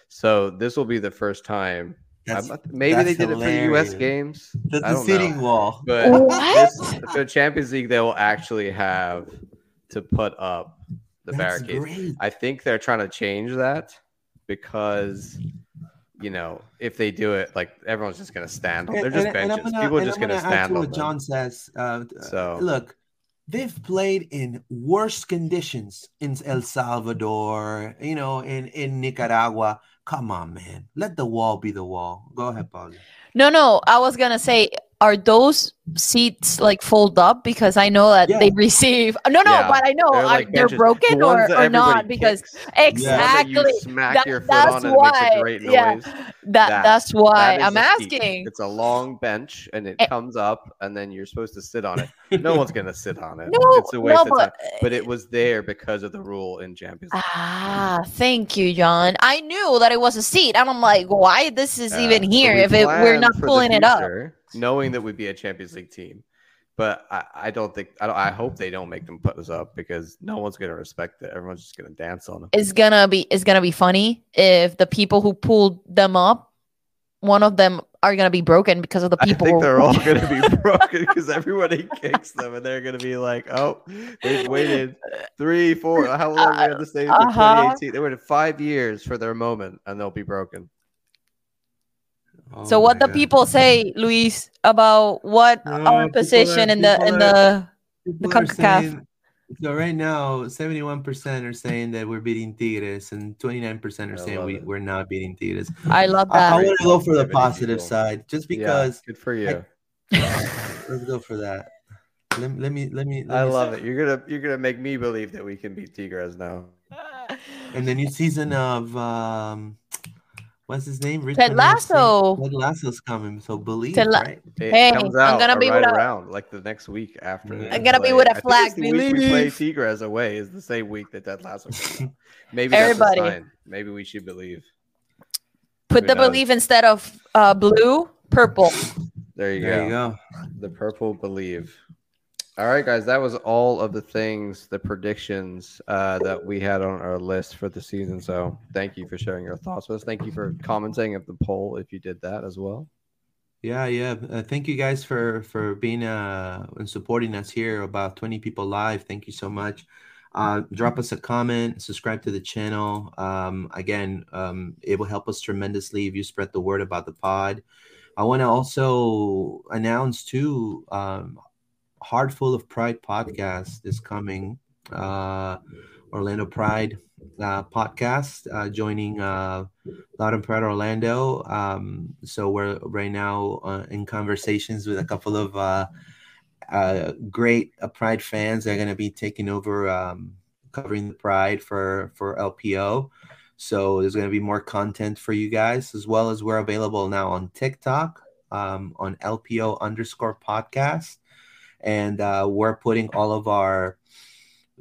C: So this will be the first time.
A: That's,
C: maybe
A: that's
C: they did it for the. U.S. games.
A: that's the
C: don't know.
A: seating wall.
C: But
B: What?
C: this, for Champions League, they will actually have to put up the
A: That's
C: barricades.
A: great.
C: I think they're trying to change that because, you know, if they do it, like everyone's just going to stand on. They're just
A: And- and
C: benches.
A: gonna-
C: People are just going to
A: gonna add
C: stand
A: to
C: on
A: what
C: them.
A: John says. Uh,
C: So-
A: look, they've played in worse conditions in El Salvador, you know, in in Nicaragua. Come on, man. Let the wall be the wall. Go ahead, Paul.
B: No, no. I was gonna say, are those seats like fold up? Because I know that
A: Yeah.
B: they receive. No, no,
C: Yeah,
B: but I know
C: They're
B: are
C: like
B: they are broken
C: The
B: or, or not? Because
C: kicks, the one that
B: exactly
C: you smack
B: That-
C: your foot
B: that's
C: on and it makes
B: why,
C: a great noise.
B: yeah. that
C: that-
B: that's why
C: That is
B: I'm
C: a seat.
B: asking.
C: It's a long bench and it
B: Eh.
C: comes up, and then you're supposed to sit on it. No one's gonna sit on it.
B: No,
C: it's a waste
B: no,
C: of time.
B: but
C: But it was there because of the rule in Champions League.
B: ah, thank you, John. I knew that it was a seat, and I'm like, why this is
C: Uh,
B: even here
C: we
B: if it, we're not pulling it up?
C: knowing that we'd be a Champions League team. But I, I don't think I, don't, I hope they don't make them put us up because no one's gonna respect it. Everyone's just gonna dance on them.
B: It's gonna be it's gonna be funny if the people who pulled them up, one of them are gonna be broken because of the
C: I
B: people.
C: think they're all gonna be broken because everybody kicks them, and they're gonna be like, "Oh, they've waited three, four. How long they at the stadium? for
B: Uh-huh.
C: 2018. They waited five years for their moment, and they'll be broken."
B: So
A: Oh
B: what
A: my
B: the
A: God.
B: people say, Luis, about what
A: Uh,
B: our position
A: are-
B: in the
A: people
B: in
A: are-
B: the
A: People
B: the CONCACAF.
A: So right now, seventy-one percent are saying that we're beating Tigres, and twenty-nine percent are
C: I
A: saying we,
C: it.
A: we're not beating Tigres.
B: I love
A: I, I want to go for the positive
C: people.
A: side, just
C: Yeah,
A: because.
C: good for you.
A: Let's go for that. Let, let me let me. Let
C: I
A: me
C: love it. You're gonna you're gonna make me believe that we can beat Tigres now.
A: And the new season of um, what's his name?
B: Ted Lasso.
A: FC. Ted Lasso's coming, so believe,
B: Ted La-
A: right?
C: It
B: Hey,
C: comes
B: I'm gonna be
C: right
B: with a-
C: around like the next week after.
A: I'm gonna
B: be
C: play.
B: with a
C: I think
B: flag,
C: it's the week we play
B: believe.
C: Tigres away is the same week that Ted Lasso comes out. Maybe that's
B: Everybody.
C: a sign. Maybe we should believe.
B: Put
C: Who
B: the
C: knows?
B: believe instead of uh, blue, purple.
C: There you
A: There
C: go.
A: you go.
C: The purple believe. All right, guys, that was all of the things, the predictions uh, that we had on our list for the season. So, thank you for sharing your thoughts with us. Thank you for commenting of the poll if you did that as well.
A: Yeah, yeah. Uh, thank you guys for for being uh and supporting us here. About twenty people live. Thank you so much. Uh, drop us a comment, subscribe to the channel. Um, again, um, it will help us tremendously if you spread the word about the pod. I want to also announce too, um, Heart Full of Pride podcast is coming. Uh, Orlando Pride uh, podcast, uh, joining uh, Loud Proud Orlando. Um, so we're right now uh, in conversations with a couple of uh, uh, great uh, Pride fans. They're going to be taking over, um, covering the Pride for for LPO. So there's going to be more content for you guys, as well as we're available now on TikTok, um, on LPO underscore podcast, and uh, we're putting all of our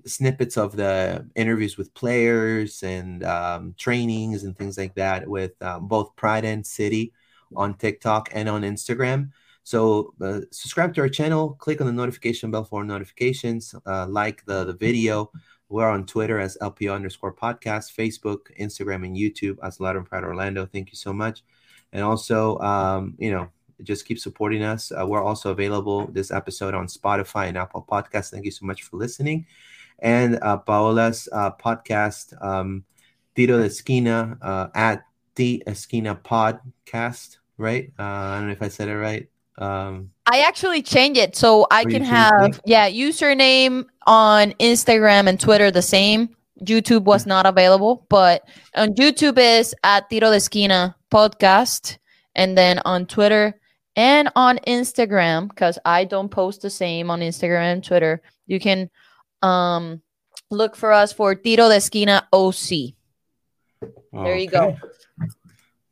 A: snippets of the interviews with players and um, trainings and things like that with um, both Pride and City on TikTok and on Instagram. So uh, subscribe to our channel, click on the notification bell for notifications, uh, like the, the video. We're on Twitter as LPO underscore podcast, Facebook, Instagram, and YouTube as and Proud Orlando. Thank you so much. And also, um, you know, just keep supporting us. Uh, we're also available this episode on Spotify and Apple Podcasts. Thank you so much for listening. and uh, Paola's uh, podcast, um, Tiro de Esquina, uh, at the Esquina Podcast, right? Uh, I don't know if I said it right. Um,
B: I actually changed it so I can have yeah username on Instagram and Twitter the same. YouTube was not available, but on YouTube is at Tiro de Esquina podcast, and then on Twitter and on Instagram because I don't post the same on Instagram and Twitter. You can um look for us for Tiro de Esquina OC. There you go.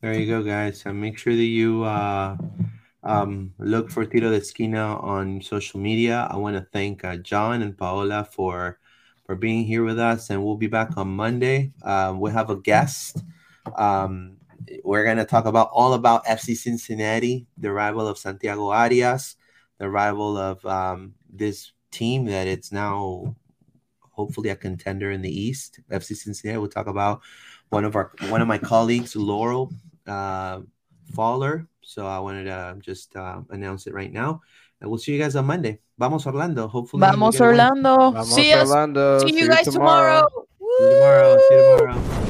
A: There you go, guys. And make sure that you uh um, look for Tiro de Esquina on social media. I want to thank uh, John and Paola for for being here with us, and we'll be back on Monday. Uh, we have a guest. Um, we're going to talk about all about FC Cincinnati, the rival of Santiago Arias, the rival of um, this team that it's now hopefully a contender in the East. FC Cincinnati. We'll talk about one of our one of my colleagues, Laurel uh, Faller, so I wanted to just uh, announce it right now. And we'll see you guys on Monday. Vamos Orlando. Hopefully.
B: Vamos Orlando.
C: Vamos see Orlando.
B: See, see you guys tomorrow. tomorrow.
A: See you tomorrow. See you tomorrow.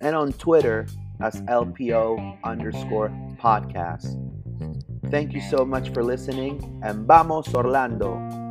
A: and on Twitter as LPO underscore podcast. Thank you so much for listening and vamos Orlando!